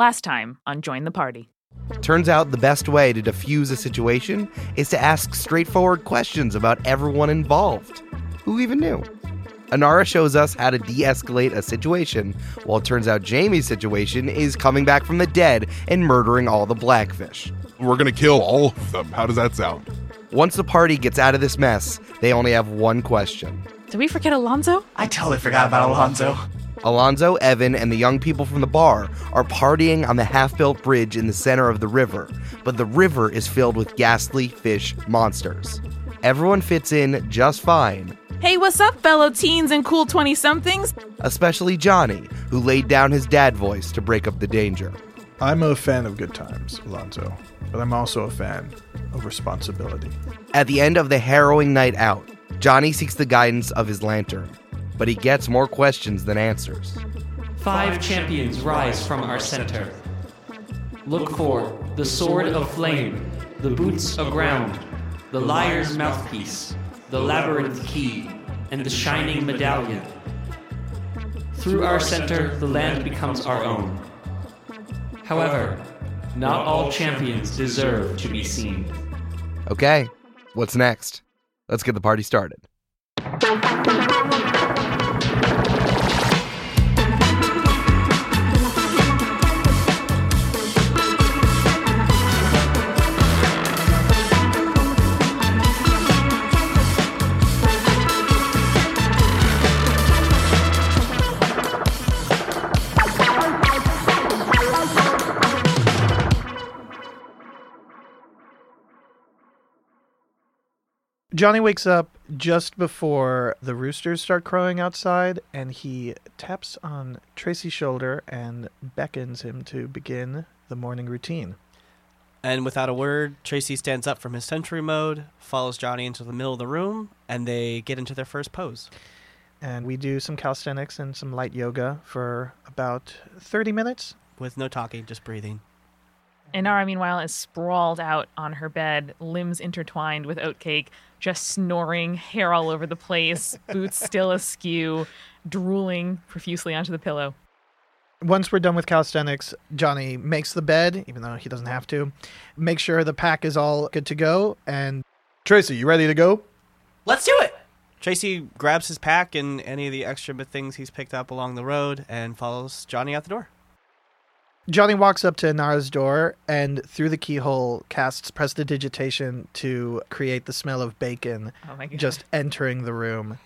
Last time on Join the Party. Turns out the best way to defuse a situation is to ask straightforward questions about everyone involved. Who even knew? Inara shows us how to de escalate a situation, while it turns out Jamie's situation is coming back from the dead and murdering all the blackfish. We're gonna kill all of them. How does that sound? Once the party gets out of this mess, they only have one question. Did we forget Alonzo? I totally forgot about Alonzo. Alonzo, Evan, and the young people from the bar are partying on the half built bridge in the center of the river, but the river is filled with ghastly fish monsters. Everyone fits in just fine, Hey, what's up, fellow teens and cool 20 somethings? especially Johnny, who laid down his dad voice to break up the danger. I'm a fan of good times, Alonzo, but I'm also a fan of responsibility. At the end of the harrowing night out, Johnny seeks the guidance of his lantern, but he gets more questions than answers. Five champions rise from our center. Look for the sword of flame, the boots aground, the liar's mouthpiece, the labyrinth key, and the shining medallion. Through our center, the land becomes our own. However, not all champions deserve to be seen. Okay, what's next? Let's get the party started. Johnny wakes up just before the roosters start crowing outside, and he taps on Tracy's shoulder and beckons him to begin the morning routine. And without a word, Tracy stands up from his sentry mode, follows Johnny into the middle of the room, and they get into their first pose. And we do some calisthenics and some light yoga for about 30 minutes. With no talking, just breathing. Inara, meanwhile, is sprawled out on her bed, limbs intertwined with oatcake, just snoring, hair all over the place, boots still askew, drooling profusely onto the pillow. Once we're done with calisthenics, Johnny makes the bed, even though he doesn't have to. Make sure the pack is all good to go. And Tracy, you ready to go? Let's do it. Tracy grabs his pack and any of the extra things he's picked up along the road and follows Johnny out the door. Johnny walks up to Inara's door and through the keyhole casts prestidigitation to create the smell of bacon Oh just entering the room.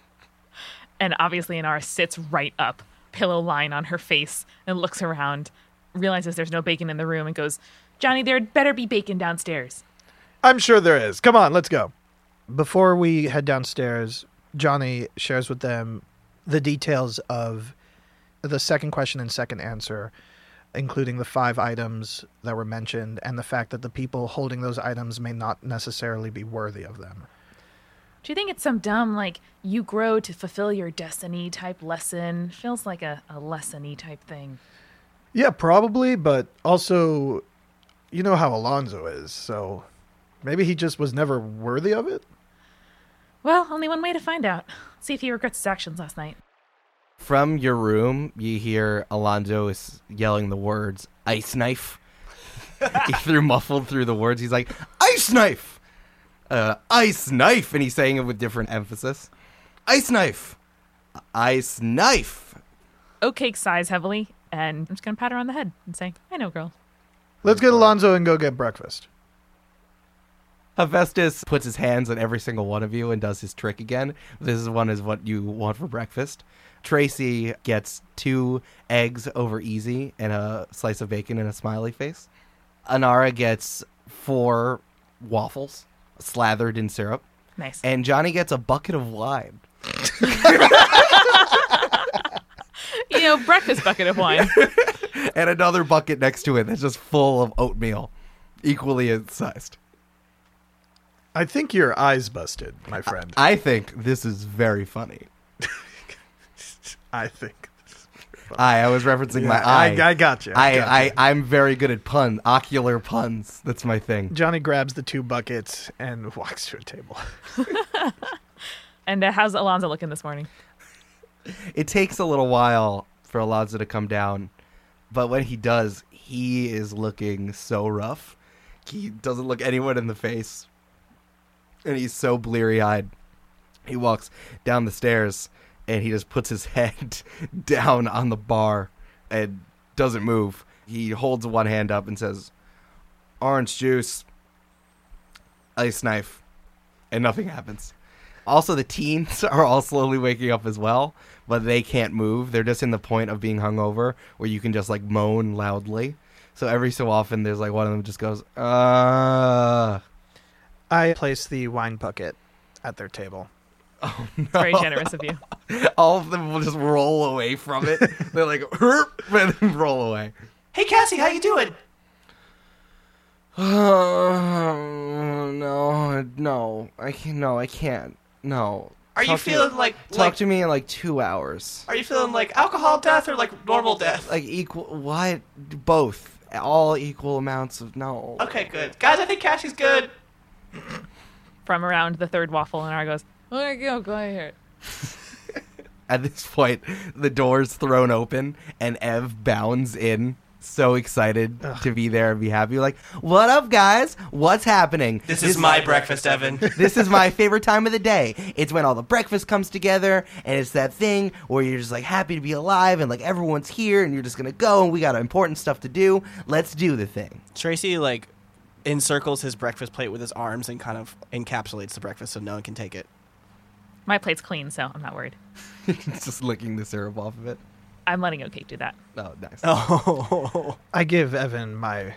And obviously, Inara sits right up, pillow lying on her face, and looks around, realizes there's no bacon in the room, and goes, Johnny, there'd better be bacon downstairs. I'm sure there is. Come on, let's go. Before we head downstairs, Johnny shares with them the details of the second question and second answer, including the five items that were mentioned and the fact that the people holding those items may not necessarily be worthy of them. Do you think it's some dumb, like, you grow to fulfill your destiny type lesson? Feels like a, a lessony type thing. Yeah, probably, but also, you know how Alonzo is, so maybe he just was never worthy of it? Well, only one way to find out. See if he regrets his actions last night. From your room, you hear Alonzo is yelling the words "ice knife." he threw muffled through the words. He's like "ice knife," uh, "ice knife," and he's saying it with different emphasis. "Ice knife, ice knife." Oatcake sighs heavily, and I'm just going to pat her on the head and say, I know, girl. Let's get Alonzo and go get breakfast. Hephaestus puts his hands on every single one of you and does his trick again. This is one is what you want for breakfast. Tracy gets two eggs over easy and a slice of bacon and a smiley face. Inara gets four waffles slathered in syrup. Nice. And Johnny gets a bucket of wine. you know, breakfast bucket of wine. and another bucket next to it that's just full of oatmeal, equally sized. I think your eyes busted, my friend. I think this is very funny. I think. I, I was referencing my eye. I, I got you. I, I, got I, you. I'm very good at pun, ocular puns. That's my thing. Johnny grabs the two buckets and walks to a table. and uh, how's Alonzo looking this morning? It takes a little while for Alonzo to come down, but when he does, he he is looking so rough. He doesn't look anyone in the face. And he's so bleary eyed. He walks down the stairs and he just puts his head down on the bar and doesn't move. He holds one hand up and says, Orange juice, ice knife, and nothing happens. Also, the teens are all slowly waking up as well, but they can't move. They're just in the point of being hungover where you can just like moan loudly. So every so often, there's like one of them just goes, uh. I place the wine bucket at their table. Oh, it's very generous of you. All of them will just roll away from it. They're like, "Herp," and then roll away. Hey, Cassie, how you doing? Oh, no, no, I can't. No, I can't. No. Are you Talk to me- feeling like Talk like? to me in like two hours. Are you feeling like alcohol death or like normal death? Like equal. What? Both. All equal amounts of no. Okay, good, guys. I think Cassie's good. From around the third waffle, and Ara goes, "Oh, go, go ahead." At this point, the door's thrown open and Ev bounds in, so excited to be there and be happy. Like, what up, guys? What's happening? This is my breakfast, Evan. this is my favorite time of the day. It's when all the breakfast comes together, and it's that thing where you're just like happy to be alive, and like everyone's here, and you're just gonna go, and we got important stuff to do. Let's do the thing. Tracy like encircles his breakfast plate with his arms and kind of encapsulates the breakfast so no one can take it. My plate's clean, so I'm not worried. just licking the syrup off of it. I'm letting Oatcake do that. Oh, nice. Oh, I give Evan my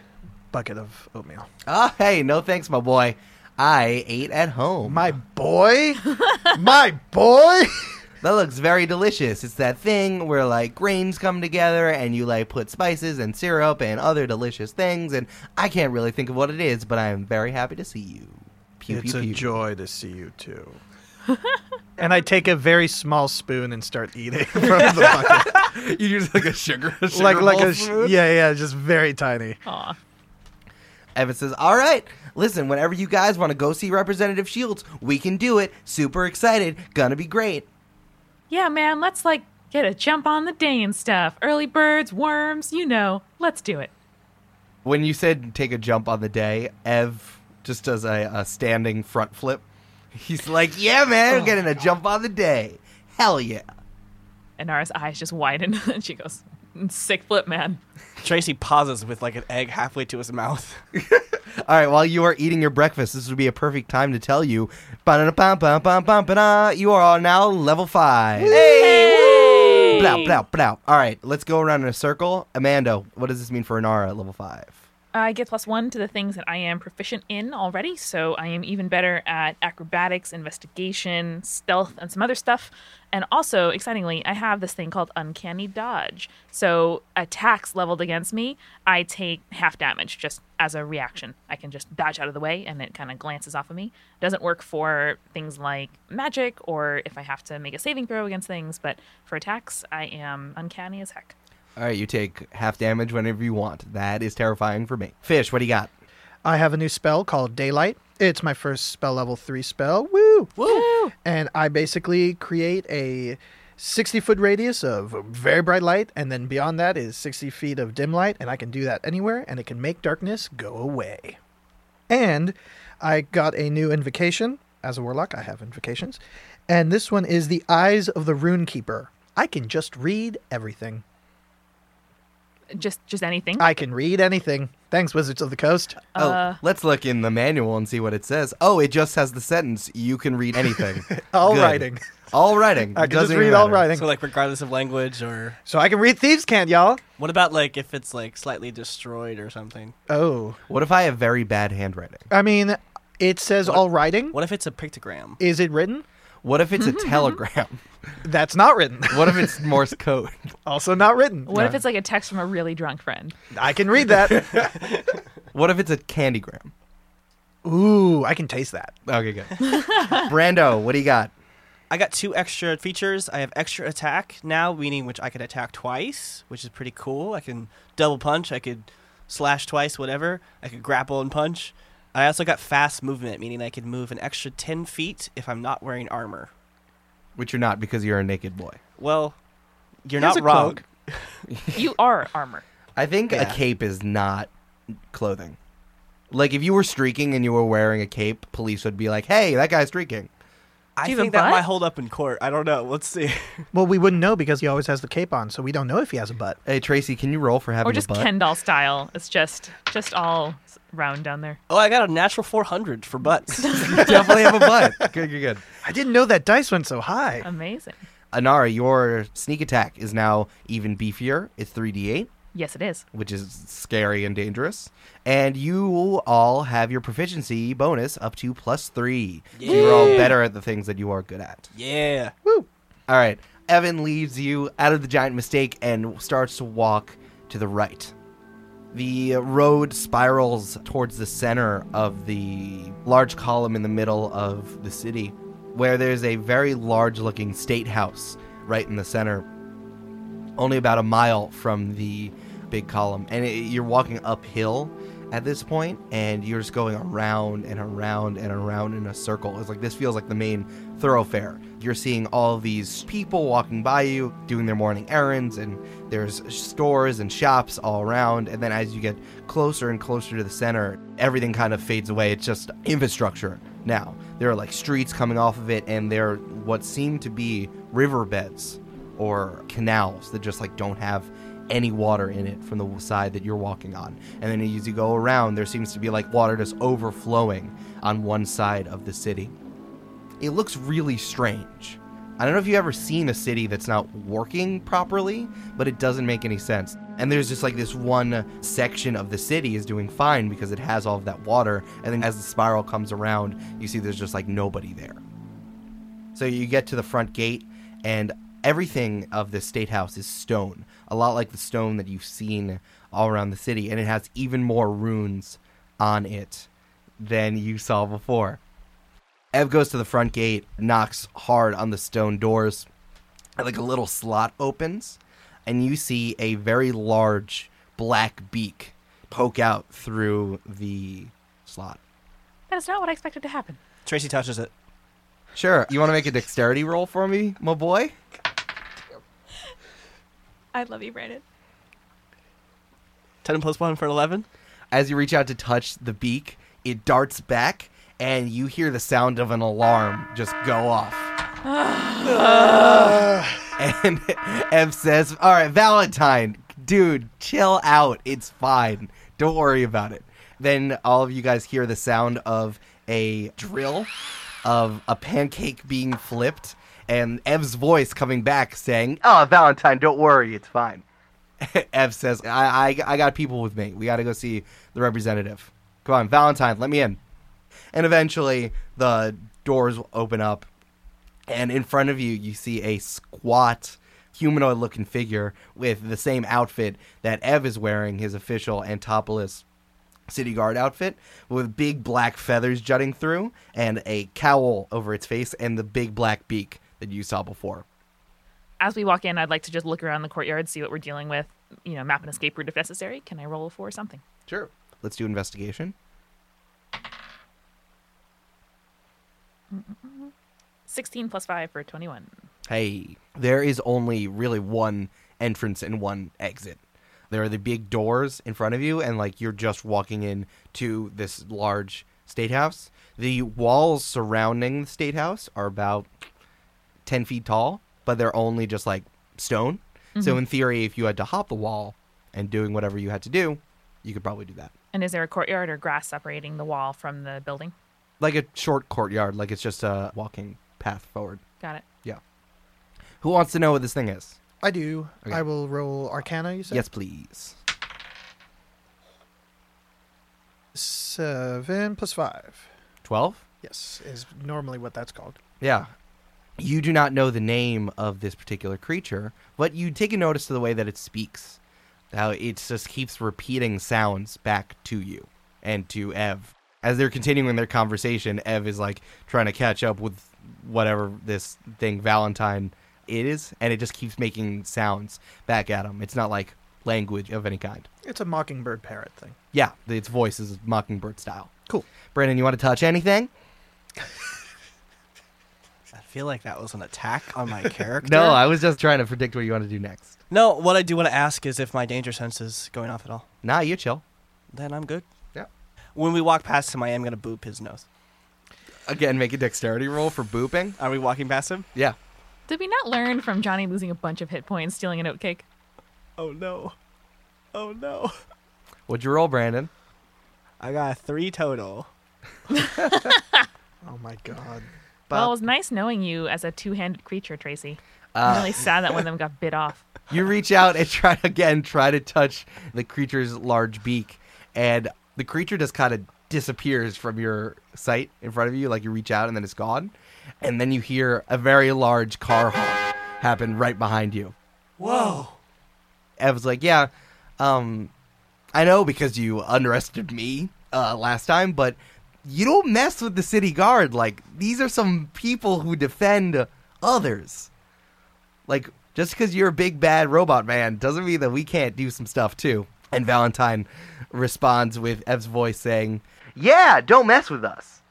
bucket of oatmeal. Ah, hey, no thanks, my boy. I ate at home. My boy? my boy? That looks very delicious. It's that thing where like grains come together and you like put spices and syrup and other delicious things. And I can't really think of what it is, but I am very happy to see you. Pew, it's pew, a pew. joy to see you too. and I take a very small spoon and start eating from the bucket. you use like a sugar, a sugar like like a spoon? yeah yeah just very tiny. Aw. Evan says, "All right, listen. Whenever you guys want to go see Representative Shields, we can do it. Super excited. Gonna be great." Yeah, man, let's like get a jump on the day and stuff. Early birds, worms, you know. Let's do it. When you said take a jump on the day, Ev just does a, a standing front flip. He's like, "Yeah, man, we're oh, getting a jump on the day. Hell yeah!" And Nara's eyes just widen, and she goes, "Sick flip, man." Tracy pauses with like an egg halfway to his mouth. All right, while you are eating your breakfast, this would be a perfect time to tell you, "Ba-da-da-bum-bum-bum-bum-ba-da," you are now level five. Hey! Blow, blow, blow. All right, let's go around in a circle. Amanda, what does this mean for Inara at level five? I get plus one to the things that I am proficient in already, so I am even better at acrobatics, investigation, stealth, and some other stuff. And also, excitingly, I have this thing called Uncanny Dodge. So, attacks leveled against me, I take half damage just as a reaction. I can just dodge out of the way and it kind of glances off of me. Doesn't work for things like magic or if I have to make a saving throw against things, but for attacks, I am uncanny as heck. All right, you take half damage whenever you want. That is terrifying for me. Fish, what do you got? I have a new spell called Daylight. It's my first spell level three spell. Woo! Woo! And I basically create a 60 foot radius of very bright light, and then beyond that is 60 feet of dim light, and I can do that anywhere, and it can make darkness go away. And I got a new invocation. As a warlock, I have invocations. And this one is the Eyes of the Rune Keeper. I can just read everything. Just just anything. I can read anything. Thanks, Wizards of the Coast. Oh, Uh, let's look in the manual and see what it says. Oh, it just has the sentence, you can read anything. All Good. writing. All writing. I can Doesn't just even read all matter. writing. So like regardless of language or So I can read Thieves' Cant, y'all. what about like if it's like slightly destroyed or something? Oh. What if I have very bad handwriting? I mean, it says all writing. What if it's a pictogram? Is it written? What if it's a mm-hmm. telegram? That's not written. What if it's Morse code? also not written. what if it's like a text from a really drunk friend? I can read that. What if it's a candygram? Ooh, I can taste that. Okay, good. Brando, what do you got? I got two extra features. I have extra attack now, meaning which I could attack twice, which is pretty cool. I can double punch. I could slash twice, whatever. I could grapple and punch. I also got fast movement, meaning I could move an extra ten feet if I'm not wearing armor. Which you're not because you're a naked boy. Well, you're He has not a wrong. You are armor. I think a cape is not clothing. Like if you were streaking and you were wearing a cape, police would be like, "Hey, that guy's streaking." I Do you have think that butt? might hold up in court. I don't know. Let's see. Well, we wouldn't know because he always has the cape on, so we don't know if he has a butt. Hey Tracy, can you roll for having or just a butt? Ken doll style. It's just just all round down there. Oh, I got a natural 400 for butts. You definitely have a butt. Good, good, good. I didn't know that dice went so high. Amazing. Inara, your sneak attack is now even beefier. It's 3d8, Yes, it is. which is scary and dangerous. And you all have your proficiency bonus up to plus 3. So you're all better at the things that you are good at. yeah. Woo. All right. Evan leaves you out of the giant mistake and starts to walk to the right. The road spirals towards the center of the large column in the middle of the city, where there's a very large looking state house right in the center, only about a mile from the big column. And it, you're walking uphill at this point, and you're just going around and around and around in a circle. It's like this feels like the main thoroughfare. You're seeing all these people walking by you, doing their morning errands, and there's stores and shops all around. And then as you get closer and closer to the center, everything kind of fades away. It's just infrastructure now. There are like streets coming off of it, and there are what seem to be riverbeds or canals that just like don't have any water in it from the side that you're walking on. And then as you go around, there seems to be like water just overflowing on one side of the city. It looks really strange. I don't know if you've ever seen a city that's not working properly, but it doesn't make any sense. And there's just like this one section of the city is doing fine because it has all of that water. And then as the spiral comes around, you see there's just like nobody there. So you get to the front gate, and everything of the state house is stone, a lot like the stone that you've seen all around the city, and it has even more runes on it than you saw before. Ev goes to the front gate, knocks hard on the stone doors, and like a little slot opens, and you see a very large black beak poke out through the slot. That is not what I expected to happen. Tracy touches it. Sure, you want to make a dexterity roll for me, my boy? I love you, Brandon. 10 plus 1 for 11. As you reach out to touch the beak, it darts back, and you hear the sound of an alarm just go off. and Ev says, All right, Valentine, dude, chill out. It's fine. Don't worry about it. Then all of you guys hear the sound of a drill, of a pancake being flipped, and Ev's voice coming back saying, Oh, Valentine, don't worry. It's fine. Ev says, I, I, I got people with me. We got to go see the representative. Come on, Valentine, let me in. And eventually, the doors open up, and in front of you, you see a squat, humanoid looking figure with the same outfit that Ev is wearing, his official Antopolis city guard outfit, with big black feathers jutting through, and a cowl over its face, and the big black beak that you saw before. As we walk in, I'd like to just look around the courtyard, see what we're dealing with. You know, map an escape route if necessary. Can I roll for something? Sure. Let's do investigation. 16 plus 5 for 21. Hey, there is only really one entrance and one exit. There are the big doors in front of you, and like you're just walking in to this large state house. The walls surrounding the state house are about 10 feet tall, but they're only just like stone. So, mm-hmm. in theory, if you had to hop the wall and doing whatever you had to do, you could probably do that. And is there a courtyard or grass separating the wall from the building? Like a short courtyard, like it's just a walking path forward. Got it. Yeah. Who wants to know what this thing is? I do. Okay. I will roll Arcana, you said? Yes, please. Seven plus five. 12? Yes, is normally what that's called. Yeah. You do not know the name of this particular creature, but you take a notice to the way that it speaks. How it just keeps repeating sounds back to you and to Ev. As they're continuing their conversation, Ev is like trying to catch up with whatever this thing Valentine is, and it just keeps making sounds back at him. It's not like language of any kind. It's a mockingbird parrot thing. Yeah, its voice is mockingbird style. Cool. Brandon, you want to touch anything? I feel like that was an attack on my character. No, I was just trying to predict what you want to do next. No, what I do want to ask is if my danger sense is going off at all. Nah, you chill. Then I'm good. Yeah. When we walk past him, I am gonna boop his nose. Again, make a dexterity roll for booping. Are we walking past him? Yeah. Did we not learn from Johnny losing a bunch of hit points, stealing an oatcake? Oh no. Oh no. What'd you roll, Brandon? I got a three total. Oh my god. Well, it was nice knowing you as a two-handed creature, Tracy. I'm Uh, really sad that one of them got bit off. you reach out and try to again, try to touch the creature's large beak, and the creature just kind of disappears from your sight in front of you. Like you reach out and then it's gone, and then you hear a very large car honk happen right behind you. Whoa. Ev's like, "Yeah, um, I know because you underestimated me uh, last time, but you don't mess with the city guard. Like these are some people who defend others. Like just because you're a big bad robot man doesn't mean that we can't do some stuff too." And Valentine responds with Ev's voice saying, "Yeah, don't mess with us."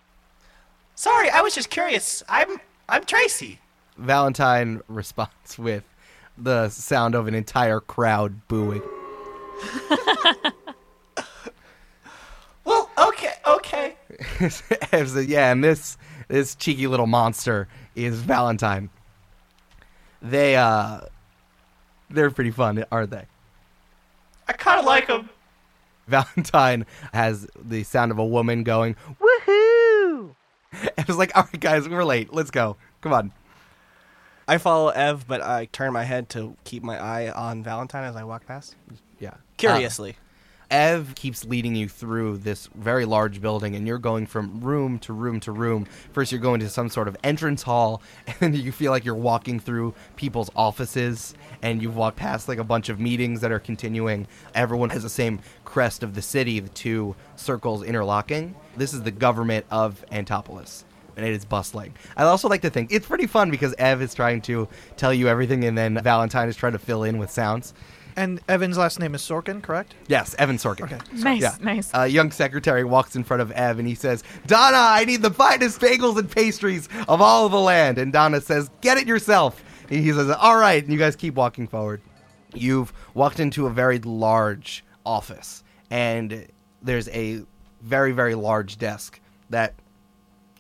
Sorry, I was just curious. I'm I'm Tracy. Valentine responds with the sound of an entire crowd booing. Well, okay, okay. Ev said, yeah, and this this cheeky little monster is Valentine. They uh they're pretty fun, aren't they? I kind of like them. Valentine has the sound of a woman going, Woohoo! It was like, all right guys, we're late. Let's go. Come on. I follow Ev, but I turn my head to keep my eye on Valentine as I walk past. Yeah. Curiously. Ev keeps leading you through this very large building, and you're going from room to room to room. First, you're going to some sort of entrance hall, and you feel like you're walking through people's offices, and you've walked past like a bunch of meetings that are continuing. Everyone has the same crest of the city, the two circles interlocking. This is the government of Antopolis. And it is bustling. I also like to think it's pretty fun because Ev is trying to tell you everything, and then Valentine is trying to fill in with sounds. And Evan's last name is Sorkin, correct? Yes, Evan Sorkin. Okay. Nice, Yeah. nice. A young secretary walks in front of Ev and he says, Donna, I need the finest bagels and pastries of all the land. And Donna says, Get it yourself. And he says, All right. And you guys keep walking forward. You've walked into a very large office, and there's a very, very large desk that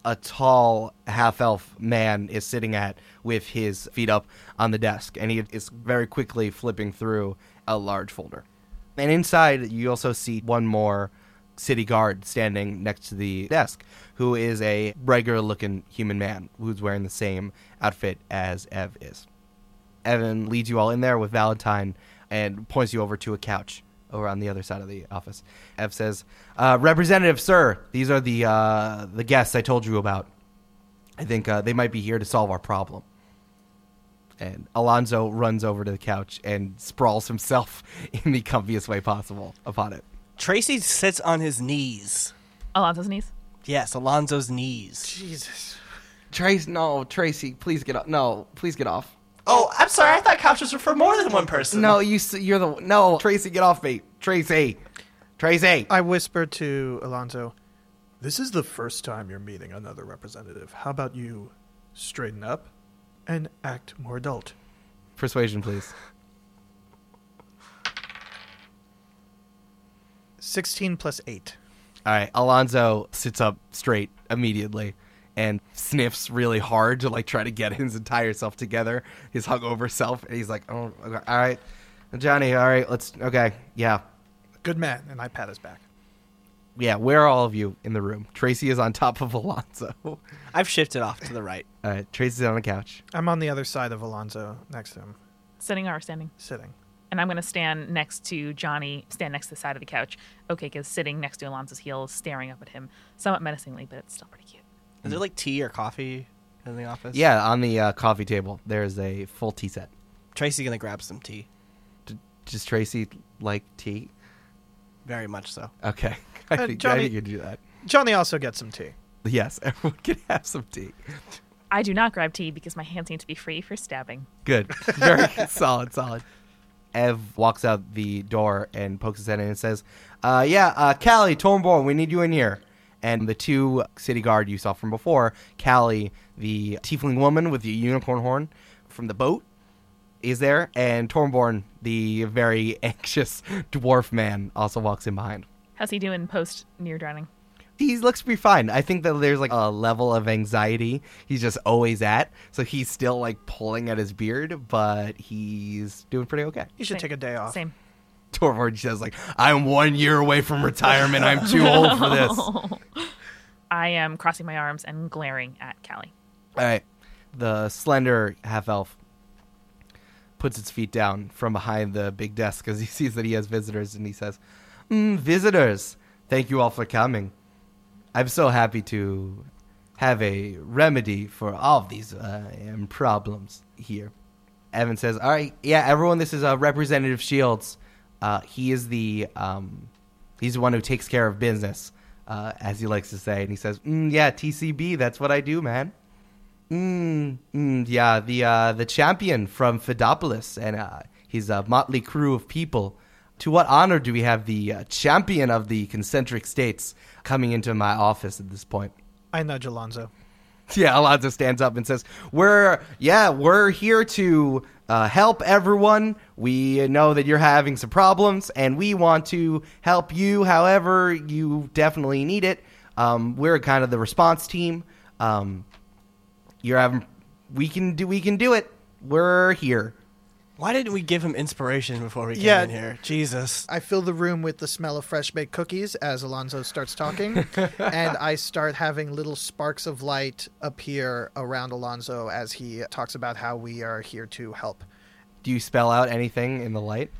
a tall half elf man is sitting at with his feet up on the desk, and he is very quickly flipping through a large folder. And inside, you also see one more city guard standing next to the desk, who is a regular looking human man who's wearing the same outfit as Ev is. Evan leads you all in there with Valentine and points you over to a couch over on the other side of the office. Ev says, uh, "Representative, sir, these are the uh, the guests I told you about. I think uh, they might be here to solve our problem." And Alonzo runs over to the couch and sprawls himself in the comfiest way possible upon it. Tracy sits on his knees. Alonzo's knees. Yes, Alonzo's knees. Jesus. Trace, no, Tracy, please get off. No, please get off. Oh, I'm sorry. I thought couches were for more than one person. No, you, s- you're the no, Tracy, get off me, Tracy, Tracy. I whisper to Alonzo, This is the first time you're meeting another representative. How about you straighten up and act more adult? Persuasion, please. 16 plus 8. All right, Alonzo sits up straight immediately and sniffs really hard to like try to get his entire self together, his hungover self, and he's like, "Oh, okay, all right, Johnny, all right, let's okay, yeah, Good man. And I pat his back. yeah." Where are all of you in the room? Tracy is on top of Alonzo. I've shifted off to the right. right, Tracy's on the couch. I'm on the other side of Alonzo next to him, Sitting or standing. sitting. And I'm going to stand next to Johnny, stand next to the side of the couch. Okay, is sitting next to Alonzo's heels, staring up at him, somewhat menacingly, but it's still pretty cute. Is there like tea or coffee in the office? Yeah, on the uh, coffee table, there's a full tea set. Tracy's gonna grab some tea. D- Does Tracy like tea? Very much so. Okay, I Uh, think I Johnny- think you can do that. Johnny also gets some tea. Yes, everyone can have some tea. I do not grab tea because my hands need to be free for stabbing. Good. Very solid, solid. Ev walks out the door and pokes his head in and says, uh, yeah, uh, Callie, Tornborn, we need you in here. And the two city guard you saw from before, Callie, the tiefling woman with the unicorn horn from the boat, is there, and Tormborn, the very anxious dwarf man, also walks in behind. How's he doing post near drowning? He looks pretty fine. I think that there's like a level of anxiety he's just always at, so he's still like pulling at his beard, but he's doing pretty okay. You should Same. take a day off. Same. Torvord says like, "I'm one year away from retirement. I'm too old for this." I am crossing my arms and glaring at Callie. All right. The slender half elf puts its feet down from behind the big desk because he sees that he has visitors and he says, mm, Visitors, thank you all for coming. I'm so happy to have a remedy for all of these uh, problems here. Evan says, All right, yeah, everyone, this is uh, Representative Shields. Uh, he is the. Um, he's the one who takes care of business, uh, as he likes to say. And he says, mm, Yeah, TCB, that's what I do, man. Mm, mm, yeah, the uh, the champion from Fidopolis and uh, his uh, motley crew of people. To what honor do we have the uh, champion of the concentric states coming into my office at this point? I nudge Alonzo. Yeah, Alonzo stands up and says, "We're yeah, we're here to uh, help everyone. We know that you're having some problems, and we want to help you. However, you definitely need it. Um, we're kind of the response team. Um, you're having, we can do, we can do it. We're here. Why didn't we give him inspiration before we came Yeah. in here? Jesus. I fill the room with the smell of fresh baked cookies as Alonzo starts talking, and I start having little sparks of light appear around Alonzo as he talks about how we are here to help. Do you spell out anything in the light,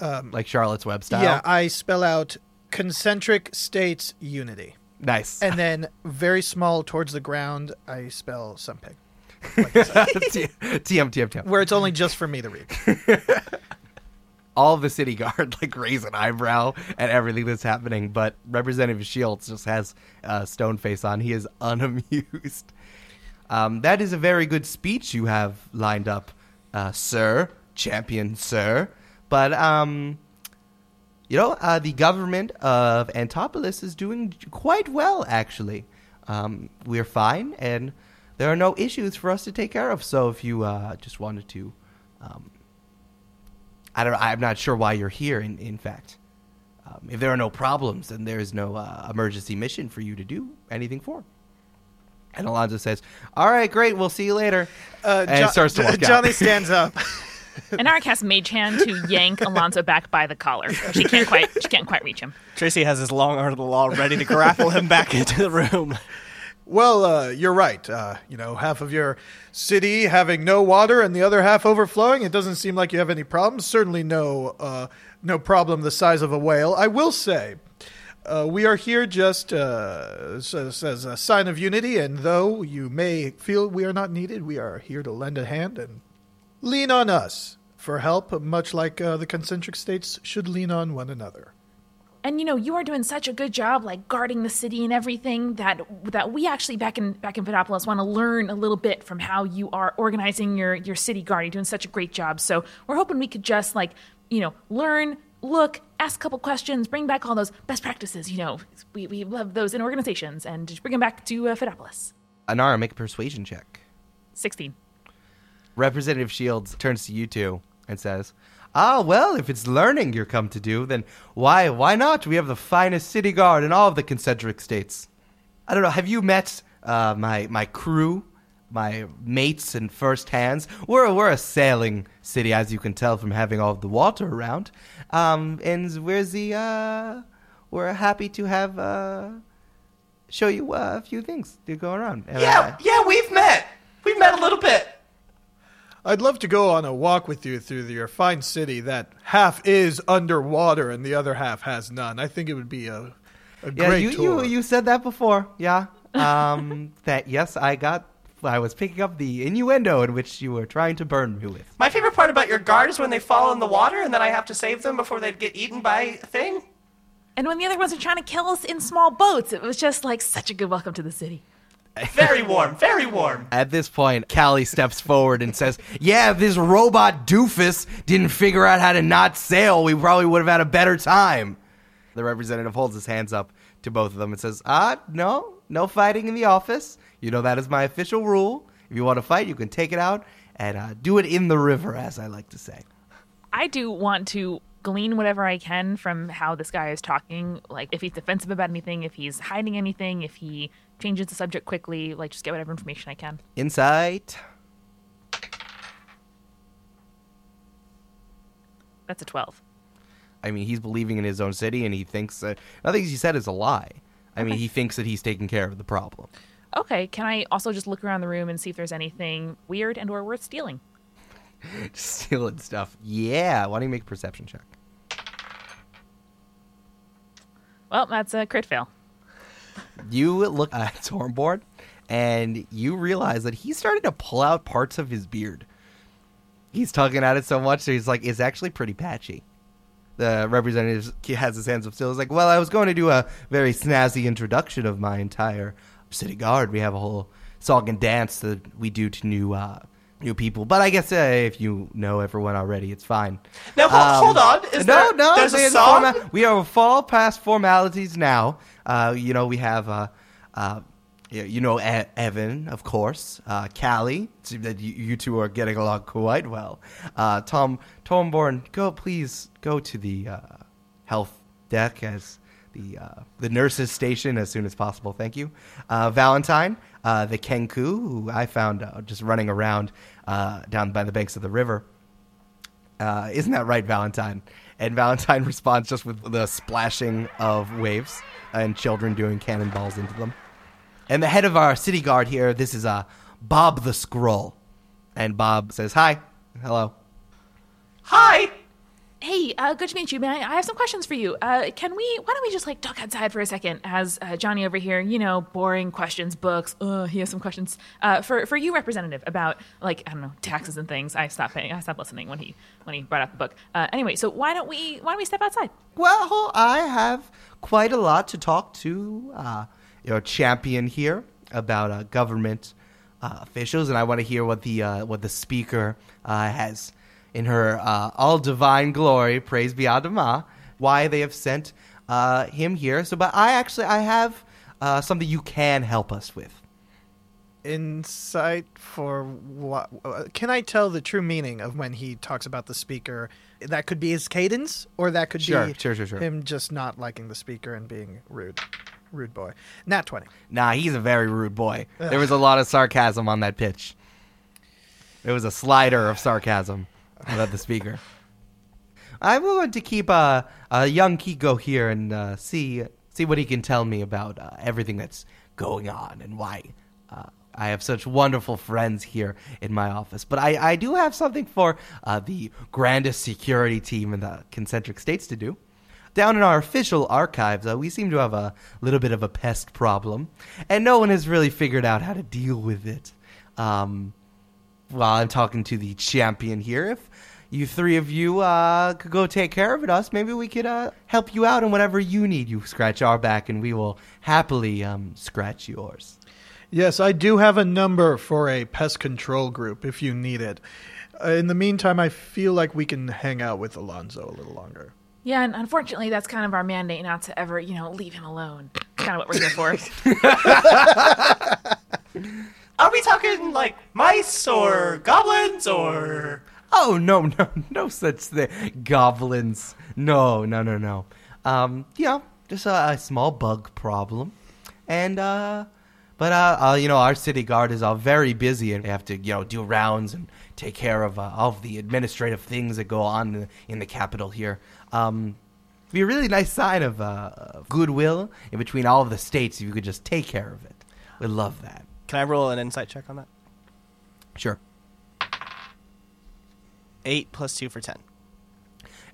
Um, like Charlotte's Web style? yeah, I spell out concentric states unity. nice. And then very small towards the ground, I spell Sunpig. T- TM TM TM. Where it's only just for me to read. all the city guard like raise an eyebrow at everything that's happening, but Representative Shields just has a stone face on. He is unamused. Um, that is a very good speech you have lined up, uh, sir, champion, sir. But um, you know, uh, the government of Antopolis is doing quite well, actually. Um, we're fine, and there are no issues for us to take care of. So, if you uh, just wanted to um, I don't. I'm not sure why you're here. In in fact, um, if there are no problems, then there is no uh, emergency mission for you to do anything for. And Alonzo says, "All right, great. We'll see you later." Uh, And Jo- starts to walk out. Johnny stands up. and Inara casts Mage Hand to yank Alonzo back by the collar. She can't quite. She can't quite reach him. Tracy has his long arm of the law ready to grapple him back into the room. Well, uh, you're right. Uh, you know, half of your city having no water and the other half overflowing. It doesn't seem like you have any problems. Certainly, no, uh, no problem the size of a whale. I will say, uh, we are here just uh, as, a sign of unity. And though you may feel we are not needed, we are here to lend a hand and lean on us for help, much like uh, the concentric states should lean on one another. And you know, you are doing such a good job, like guarding the city and everything, that that we actually back in back in Vidopolis want to learn a little bit from how you are organizing your your city guard. You're doing such a great job. So we're hoping we could just like you know learn, look, ask a couple questions, bring back all those best practices. You know, we we love those in organizations, and bring them back to uh, Vidopolis. Inara, make a persuasion check. Sixteen. Representative Shields turns to you two and says, "Ah, well, if it's learning you're come to do, then why why not? We have the finest city guard in all of the concentric states. I don't know. Have you met uh, my my crew, my mates and first hands? We're we're a sailing city, as you can tell from having all of the water around. Um, and where's the uh, we're happy to have uh, show you uh, a few things to go around. Yeah, yeah, we've met. We've met a little bit. I'd love to go on a walk with you through your fine city that half is underwater and the other half has none. I think it would be a, a Yeah, great you, tour. you you said that before. Yeah. Um, that yes, I got. I was picking up the innuendo in which you were trying to burn me with. My favorite part about your guard is when they fall in the water and then I have to save them before they get eaten by a thing. And when the other ones are trying to kill us in small boats, it was just like such a good welcome to the city. Very warm, very warm. At this point, Callie steps forward and says, "Yeah, if this robot doofus didn't figure out how to not sail, we probably would have had a better time." The representative holds his hands up to both of them and says, "Ah, no, no fighting in the office. You know that is my official rule. If you want to fight, you can take it out and uh, do it in the river, as I like to say." I do want to glean whatever I can from how this guy is talking. Like, if he's defensive about anything, if he's hiding anything, if he changes the subject quickly, like, just get whatever information I can. Insight. That's a 12. I mean, he's believing in his own city, and he thinks that nothing he said is a lie. I mean, he thinks that he's taking care of the problem. Okay, can I also just look around the room and see if there's anything weird and or worth stealing? Stealing stuff. Yeah. Why don't you make a perception check? Well, that's a crit fail. You look at Tornborn, and you realize that he's starting to pull out parts of his beard. He's tugging at it so much that he's like, it's actually pretty patchy. The representative has his hands up still. He's like, well, I was going to do a very snazzy introduction of my entire city guard. We have a whole song and dance that we do to new uh, new people. But I guess uh, if you know everyone already, it's fine. Now, Um, hold on. Is no, there, no, there's a song? forma- we are far past formalities now. Uh, you know, we have, uh, uh, you know, e- Evan, of course, uh, Callie. That you, you two are getting along quite well. Uh, Tom Tomborn, go please go to the uh, health deck as the uh, the nurses station as soon as possible. Thank you, uh, Valentine, uh, the Kenku, who I found uh, just running around uh, down by the banks of the river. Uh, isn't that right, Valentine? And Valentine responds just with the splashing of waves and children doing cannonballs into them. And the head of our city guard here, this is uh, Bob the Scroll. And Bob says, Hi. Hello. Hi. Hey, uh, good to meet you, man. I have some questions for you. Uh, can we? Why don't we just like talk outside for a second? As uh, Johnny over here, you know, boring questions, books. He has some questions uh, for for you, representative, about like I don't know taxes and things. I stopped paying. I stopped listening when he when he brought out the book. Uh, anyway, so why don't we why don't we step outside? Well, I have quite a lot to talk to uh, your champion here about government officials, and I want to hear what the what the speaker has in her uh, all divine glory, praise be Adama, why they have sent uh, him here. So, but I actually I have uh, something you can help us with. Insight for what? Can I tell the true meaning of when he talks about the speaker? That could be his cadence, or that could Sure, be sure, sure, sure. him just not liking the speaker and being rude. Rude boy. Nat 20. Nah, he's a very rude boy. There was a lot of sarcasm on that pitch. It was a slider of sarcasm about the speaker. I'm going to keep uh, uh, young Kiko here and uh, see see what he can tell me about uh, everything that's going on and why uh, I have such wonderful friends here in my office. But I, I do have something for uh, the grandest security team in the concentric states to do. Down in our official archives, uh, we seem to have a little bit of a pest problem, and no one has really figured out how to deal with it. Um, while I'm talking to the champion here, if you three of you uh, could go take care of it, us, maybe we could uh, help you out in whatever you need. You scratch our back, and we will happily um, scratch yours. Yes, I do have a number for a pest control group if you need it. Uh, in the meantime, I feel like we can hang out with Alonzo a little longer. Yeah, and unfortunately, that's kind of our mandate not to ever, you know, leave him alone. kind of what we're here for. Are we talking like mice or goblins or? Oh no, no, no such thing. Goblins. No, no, no, no. Um, yeah, just a, a small bug problem, and uh, but uh, uh, you know, our city guard is all very busy, and they have to you know do rounds and take care of uh, all of the administrative things that go on in the, in the capital here. Um, be a really nice sign of uh, of goodwill in between all of the states if you could just take care of it. We'd love that. Can I roll an insight check on that? Sure. Eight plus two for ten.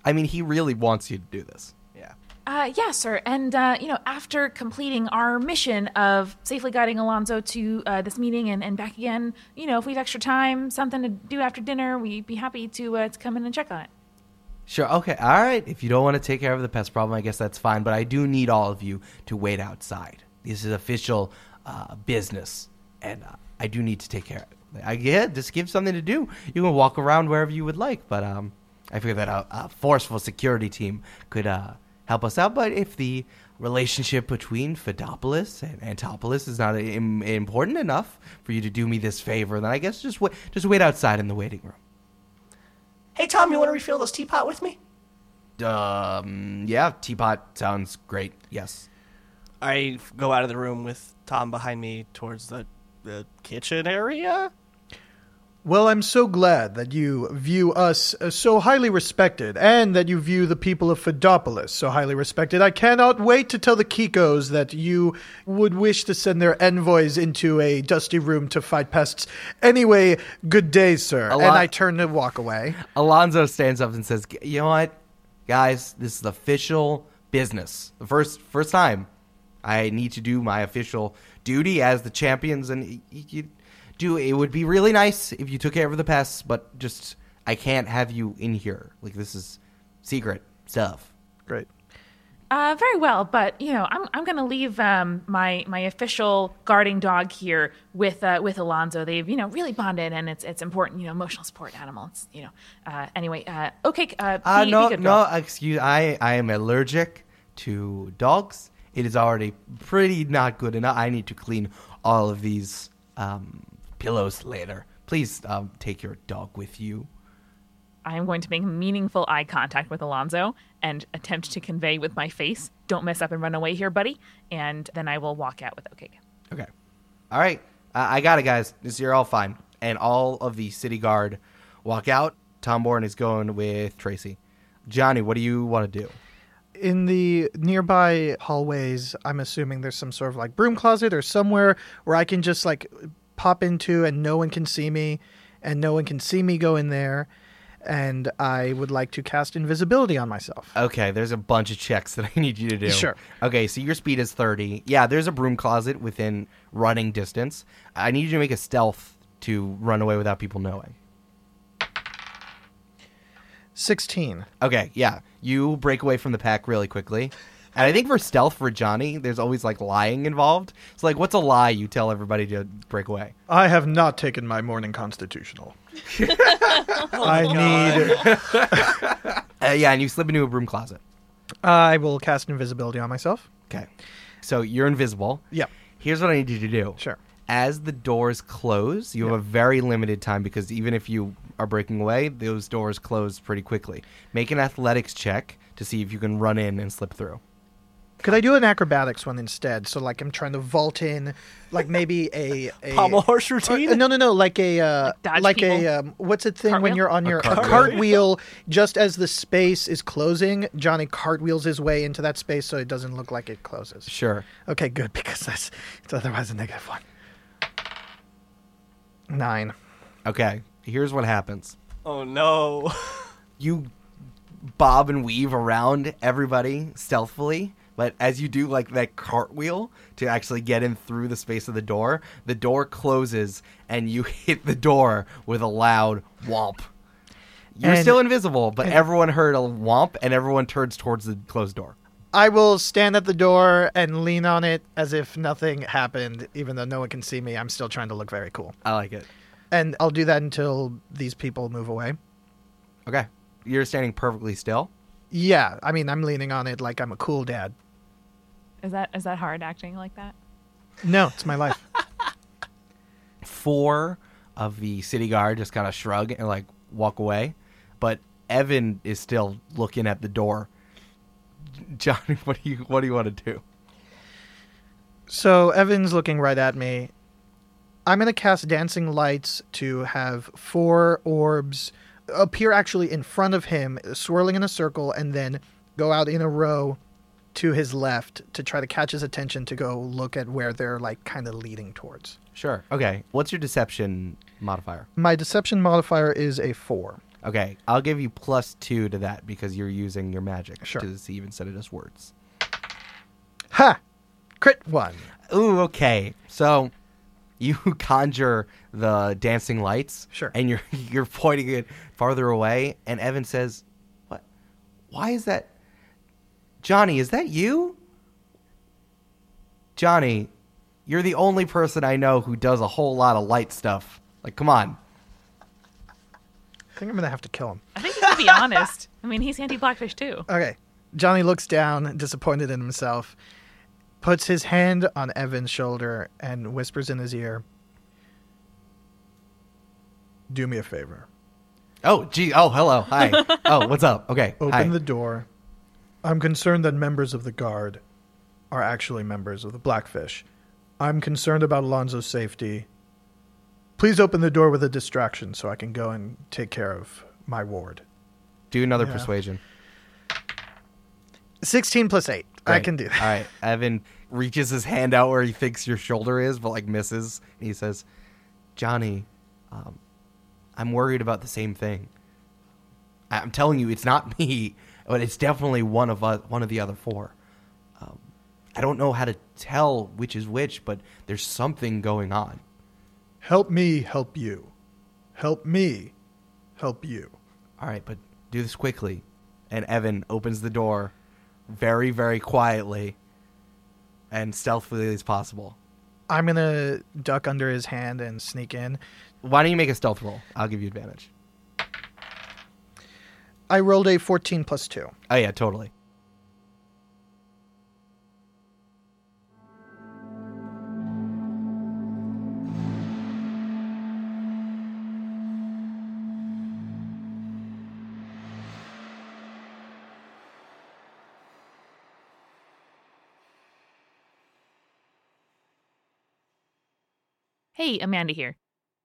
I mean, he really wants you to do this. Yeah. Uh, yeah, sir. And, uh, you know, after completing our mission of safely guiding Alonzo to uh, this meeting and, and back again, you know, if we have extra time, something to do after dinner, we'd be happy to, uh, to come in and check on it. Sure. Okay. All right. If you don't want to take care of the pest problem, I guess that's fine. But I do need all of you to wait outside. This is official uh, business, and I do need to take care of it. I yeah, just give something to do. You can walk around wherever you would like, but um, I figure that a, a forceful security team could uh, help us out. But if the relationship between Fidopolis and Antopolis is not Im- important enough for you to do me this favor, then I guess just wait, just wait outside in the waiting room. Hey, Tom, you want to refill this teapot with me? Um, yeah, teapot sounds great. Yes. I go out of the room with Tom behind me towards the, the kitchen area. Well, I'm so glad that you view us as so highly respected and that you view the people of Fidopolis so highly respected. I cannot wait to tell the Kikos that you would wish to send their envoys into a dusty room to fight pests. Anyway, good day, sir. A and I turn to walk away. Alonzo stands up and says, "You know what, guys? This is official business. The first first time I need to do my official duty as the champions, and y- y- you do. It would be really nice if you took care of the pests, but just I can't have you in here. Like this is secret stuff. Great. Uh, very well, but you know, I'm I'm gonna leave um, my my official guarding dog here with uh, with Alonzo. They've you know really bonded, and it's it's important. You know, emotional support animal. It's you know. Uh, anyway, uh, okay. Uh, Uh, be- no, be good, no, excuse. I I am allergic to dogs. It is already pretty not good enough. I need to clean all of these um, pillows later. Please um, take your dog with you. I am going to make meaningful eye contact with Alonzo and attempt to convey with my face, "Don't mess up and run away here, buddy." And then I will walk out with okay. Okay. All right. Uh, I got it, guys. This you're all fine. And all of the city guard walk out. Tom Bourne is going with Tracy. Johnny, what do you want to do? In the nearby hallways, I'm assuming there's some sort of like broom closet or somewhere where I can just like pop into and no one can see me and no one can see me go in there. And I would like to cast invisibility on myself. Okay, there's a bunch of checks that I need you to do. Sure. Okay, so your speed is 30. Yeah, there's a broom closet within running distance. I need you to make a stealth to run away without people knowing. 16. Okay, yeah. You break away from the pack really quickly. And I think for stealth for Johnny, there's always like lying involved. So like what's a lie you tell everybody to break away? I have not taken my morning constitutional. I need. Uh, yeah, and you slip into a broom closet. I will cast invisibility on myself. Okay. So you're invisible. Yeah. Here's what I need you to do. Sure. As the doors close, you have a very limited time because even if you are breaking away, those doors close pretty quickly. Make an athletics check to see if you can run in and slip through. Could I do an acrobatics one instead? So like I'm trying to vault in, like maybe a, a Pommel horse Uh, routine. no, no, no, like a uh, Like like a um, what's the thing when you're on your a cartwheel. cartwheel? Just as the space is closing, Johnny cartwheels his way into that space so it doesn't look like it closes. Sure. Okay, good because that's it's otherwise a negative one. Nine. Okay. Here's what happens. Oh no. you bob and weave around everybody stealthily. But as you do like that cartwheel to actually get in through the space of the door, the door closes and you hit the door with a loud womp. You're And- still invisible, but everyone heard a womp and everyone turns towards the closed door. I will stand at the door and lean on it as if nothing happened, even though no one can see me. I'm still trying to look very cool. I like it. And I'll do that until these people move away. Okay. You're standing perfectly still. Yeah, I mean, I'm leaning on it like I'm a cool dad. Is that is that hard acting like that? No, it's my life. Four of the city guard just kind of shrug and like walk away, but Evan is still looking at the door. Johnny, what do you what do you want to do? so Evan's looking right at me. I'm going to cast Dancing Lights to have four orbs appear actually in front of him, swirling in a circle, and then go out in a row to his left to try to catch his attention to go look at where they're like kind of leading towards. Sure. Okay. What's your deception modifier? My deception modifier is a four. Okay, I'll give you plus two to that because you're using your magic Sure. to deceive instead of just words. Ha! Crit one. Ooh, okay. So you conjure the dancing lights. Sure. And you're you're pointing it farther away, and Evan says, "What? Why is that? Johnny, is that you? Johnny, you're the only person I know who does a whole lot of light stuff. Like, come on." I think I'm going to have to kill him. I think you should be honest. I mean, he's anti-blackfish too. Okay. Johnny looks down, disappointed in himself, puts his hand on Evan's shoulder, and whispers in his ear, Do me a favor. Oh, gee. Oh, hello. Hi. oh, what's up? Okay. Open Hi. the door. I'm concerned that members of the guard are actually members of the Blackfish. I'm concerned about Alonzo's safety. Please open the door with a distraction so I can go and take care of my ward. Do another Yeah. persuasion. 16 plus 8. I can do that. All right. Evan reaches his hand out where he thinks your shoulder is, but like misses. And he says, Johnny, um, I'm worried about the same thing. I'm telling you, it's not me, but it's definitely one of us, one of the other four. Um, I don't know how to tell which is which, but there's something going on. Help me help you. Help me help you. All right, but do this quickly. And Evan opens the door very, very quietly and stealthily as possible. I'm going to duck under his hand and sneak in. Why don't you make a stealth roll? I'll give you advantage. I rolled a 14 plus 2. Oh yeah, totally. Hey, Amanda here.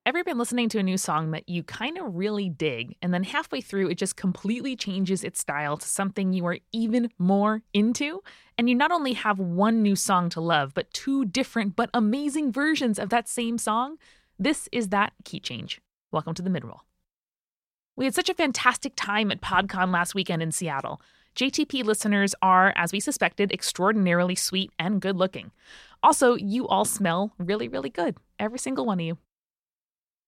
Ever been listening to a new song that you kind of really dig, and then halfway through it just completely changes its style to something you are even more into? And you not only have one new song to love, but two different but amazing versions of that same song? This is that key change. Welcome to the midroll. We had such a fantastic time at PodCon last weekend in Seattle. JTP listeners are, as we suspected, extraordinarily sweet and good looking. Also, you all smell really, really good. Every single one of you.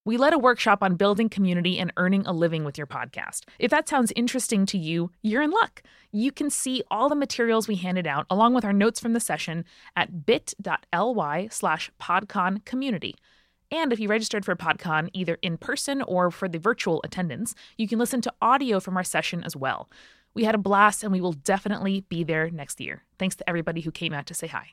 We led a workshop on building community and earning a living with your podcast. If that sounds interesting to you, you're in luck. You can see all the materials we handed out, along with our notes from the session, at bit.ly slash podcon community. And if you registered for PodCon either in person or for the virtual attendance, you can listen to audio from our session as well. We had a blast and we will definitely be there next year. Thanks to everybody who came out to say hi.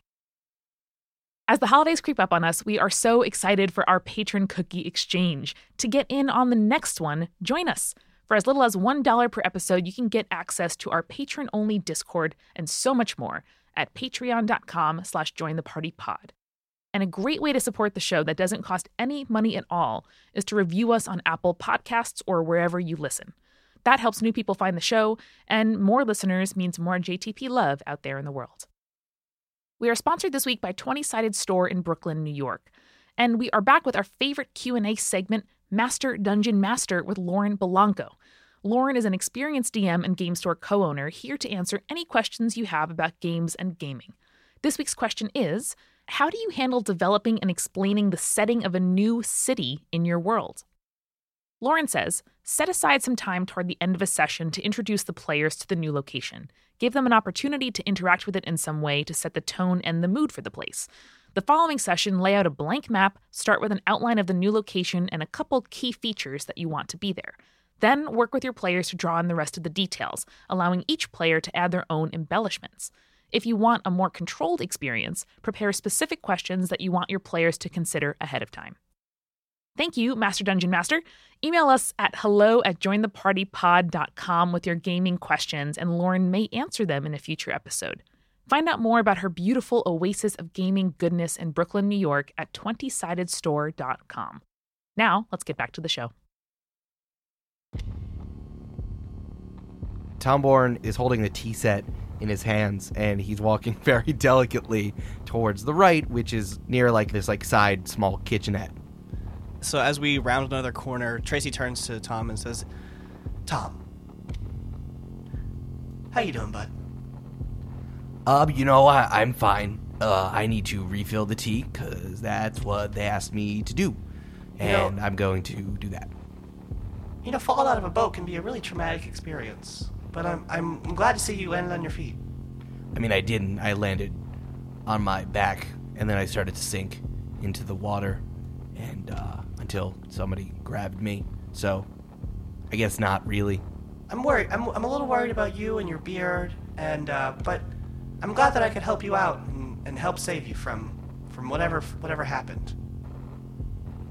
As the holidays creep up on us, we are so excited for our patron cookie exchange. To get in on the next one, join us. For as little as $1 per episode, you can get access to our patron-only Discord and so much more at patreon.com slash jointhepartypod. And a great way to support the show that doesn't cost any money at all is to review us on Apple Podcasts or wherever you listen. That helps new people find the show, and more listeners means more JTP love out there in the world. We are sponsored this week by 20-Sided Store in Brooklyn, New York. And we are back with our favorite Q&A segment, Master Dungeon Master with Lauren Belanco. Lauren is an experienced DM and game store co-owner here to answer any questions you have about games and gaming. This week's question is, how do you handle developing and explaining the setting of a new city in your world? Lauren says, set aside some time toward the end of a session to introduce the players to the new location. Give them an opportunity to interact with it in some way to set the tone and the mood for the place. The following session, lay out a blank map, start with an outline of the new location and a couple key features that you want to be there. Then work with your players to draw in the rest of the details, allowing each player to add their own embellishments. If you want a more controlled experience, prepare specific questions that you want your players to consider ahead of time. Thank you, Master Dungeon Master. Email us at hello at jointhepartypod.com with your gaming questions, and Lauren may answer them in a future episode. Find out more about her beautiful oasis of gaming goodness in Brooklyn, New York at 20sidedstore.com. Now, let's get back to the show. Tomborn is holding the tea set in his hands and he's walking very delicately towards the right, which is near like this like side small kitchenette. So as we round another corner, Tracy turns to Tom and says, Tom. How you doing, bud? Uh, you know, I, I'm fine. Uh, I need to refill the tea because that's what they asked me to do, You know- and I'm going to do that. You know, falling out of a boat can be a really traumatic experience. But I'm, I'm, I'm glad to see you landed on your feet. I mean, I didn't. I landed on my back, and then I started to sink into the water, and uh, until somebody grabbed me. So, I guess not really. I'm worried. I'm, I'm a little worried about you and your beard. and uh, but I'm glad that I could help you out and, and help save you from from whatever whatever happened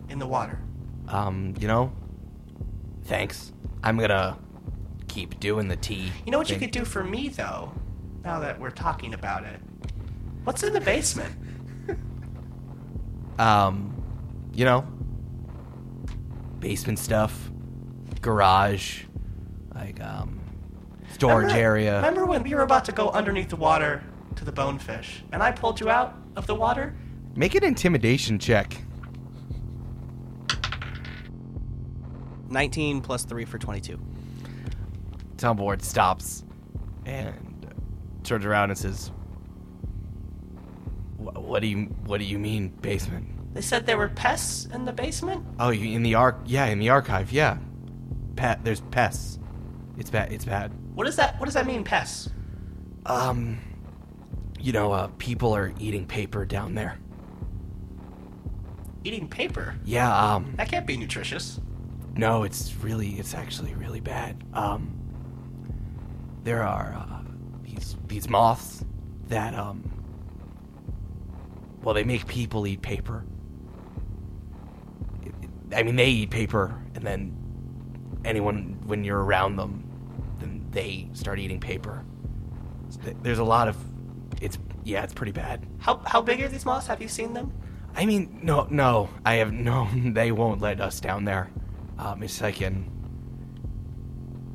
in the water. Um, you know, thanks. I'm gonna keep doing the tea. You know what you could do for me though, now that we're talking about it. What's in the basement? Um, you know, basement stuff, garage, like um, storage Remember- area. Remember when we were about to go underneath the water to the bonefish, and I pulled you out of the water? Make an intimidation check. 19 plus 3 for 22. Tumbleweed stops and turns around and says, "What do you What do you mean basement? They said there were pests in the basement. Oh, you in the arc? Yeah, in the archive. Yeah, pet. There's pests. It's bad. It's bad. What does that What does that mean, pests? Um, you know, uh, people are eating paper down there. Eating paper. Yeah. Um, That can't be nutritious. no, it's really, it's actually really bad. Um, there are uh, these these moths that um, well, they make people eat paper. I mean, they eat paper, and then anyone when you're around them, then they start eating paper. There's a lot of, it's yeah, it's pretty bad. How How big are these moths? Have you seen them? I mean, no, no, I have no. They won't let us down there. Um, it's like an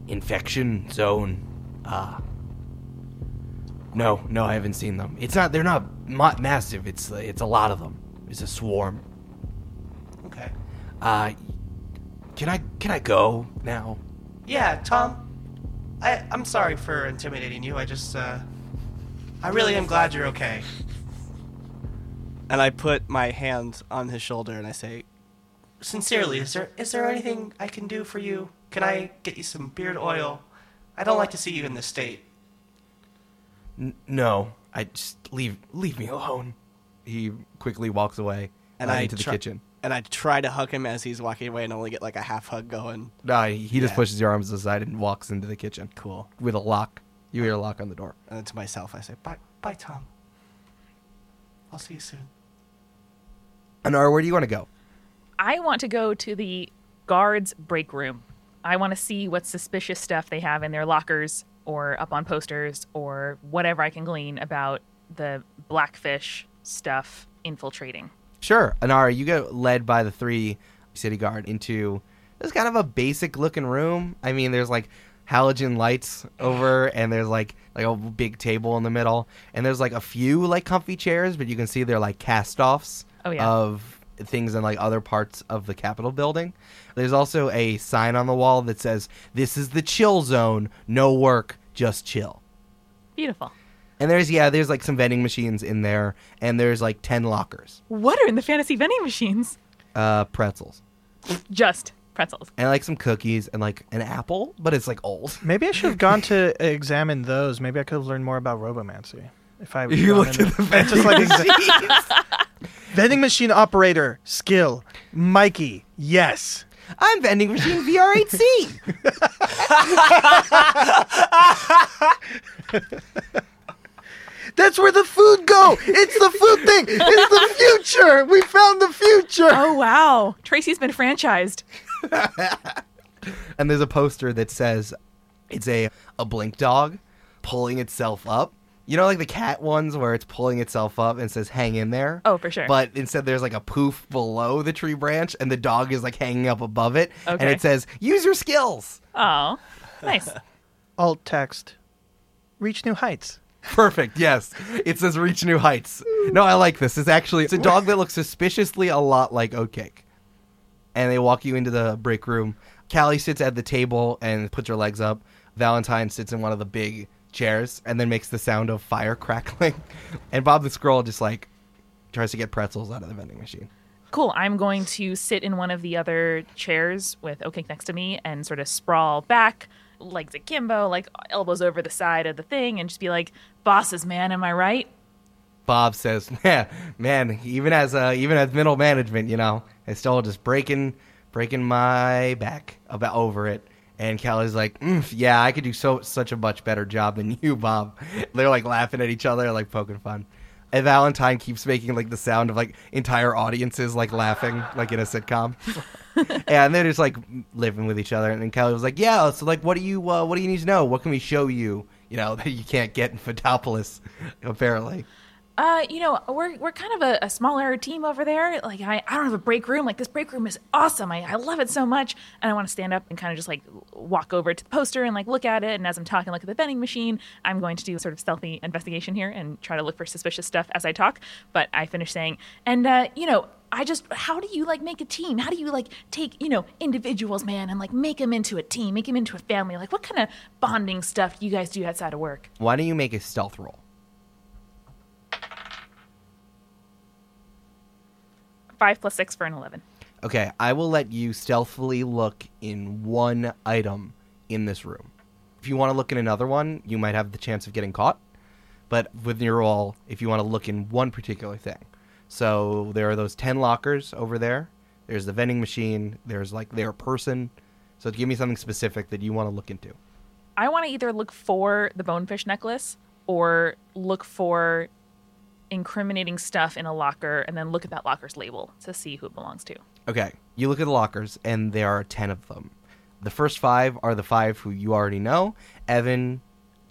infection zone. Uh, no, no, I haven't seen them. It's not. They're not ma- massive. It's it's a lot of them. It's a swarm. Okay. Uh, can I can I go now? Yeah, Tom. I I'm sorry for intimidating you. I just uh, I really am glad you're okay. And I put my hand on his shoulder and I say, Sincerely, is there is there anything I can do for you? Can I get you some beard oil? I don't like to see you in this state. N- no, I just leave leave me alone. He quickly walks away and uh, I into the try- kitchen. And I try to hug him as he's walking away and only get like a half hug going. No, he he just Yeah. pushes your arms aside and walks into the kitchen. Cool. with a lock. You hear a lock on the door. And then to myself, I say, Bye, bye, Tom. I'll see you soon. Inara, where do you want to go? I want to go to the guards' break room. I want to see what suspicious stuff they have in their lockers or up on posters or whatever I can glean about the blackfish stuff infiltrating. Sure, Inara, you get led by the three city guard into this kind of a basic looking room. I mean, there's like halogen lights over, and there's like like a big table in the middle, and there's like a few like comfy chairs, but you can see they're like cast offs Oh, yeah. of things in like other parts of the Capitol building. There's also a sign on the wall that says, "This is the chill zone. No work, just chill." Beautiful. And there's yeah, there's like some vending machines in there, and there's like ten lockers, What are in the fantasy vending machines? uh, pretzels, Just pretzels. and like some cookies, and like an apple, but it's like old. Maybe I should have gone to examine those. Maybe I could have learned more about robomancy. If I You looked at the vending like exa- machines. vending machine operator skill, Mikey. Yes. I'm vending machine VR8C. That's where the food go. It's the food thing. It's the future. We found the future. Oh wow. Tracy's been franchised. and there's a poster that says it's a a blink dog pulling itself up. You know, like the cat ones where it's pulling itself up and says "hang in there." Oh, for sure. But instead, there's like a poof below the tree branch, and the dog is like hanging up above it, okay. and it says "use your skills." Oh. Nice. Alt text. Reach new heights. Perfect. Yes, it says "reach new heights." No, I like this. It's actually it's a dog that looks suspiciously a lot like Oatcake. And they walk you into the break room. Callie sits at the table and puts her legs up. Valentine sits in one of the big chairs and then makes the sound of fire crackling. And Bob the Scroll just like tries to get pretzels out of the vending machine. Cool. I'm going to sit in one of the other chairs with Oatcake next to me and sort of sprawl back, legs akimbo, like elbows over the side of the thing, and just be like, "Bosses, man, am I right?" Bob says, "Man, man, even as uh, even as middle management, you know, it's still just breaking breaking my back about over it." And Callie's like, mm, "Yeah, I could do so such a much better job than you, Bob." They're like laughing at each other, like poking fun. And Valentine keeps making like the sound of like entire audiences like laughing, like in a sitcom. and they're just like living with each other. And then Kelly was like, "Yeah, so like, what do you uh, what do you need to know? What can we show you? You know that you can't get in Fidopolis, apparently." Uh, you know, we're we're kind of a, a smaller team over there. Like I, I don't have a break room. Like this break room is awesome. I, I love it so much. And I want to stand up and kind of just like walk over to the poster and like look at it. And as I'm talking, look at the vending machine. I'm going to do sort of stealthy investigation here and try to look for suspicious stuff as I talk. But I finish saying, and uh, you know, I just how do you like make a team? How do you like take, you know, individuals, man, and like make them into a team, make them into a family? Like what kind of bonding stuff do you guys do outside of work? Why don't you make a stealth roll? Five plus six for an eleven. Okay, I will let you stealthily look in one item in this room. If you want to look in another one, you might have the chance of getting caught. But with your roll, if you want to look in one particular thing. So there are those 10 lockers over there. There's the vending machine. There's like their person. So give me something specific that you want to look into. I want to either look for the bonefish necklace or look for incriminating stuff in a locker and then look at that locker's label to see who it belongs to. Okay, you look at the lockers, and there are 10 of them. The first five are the five who you already know Evan,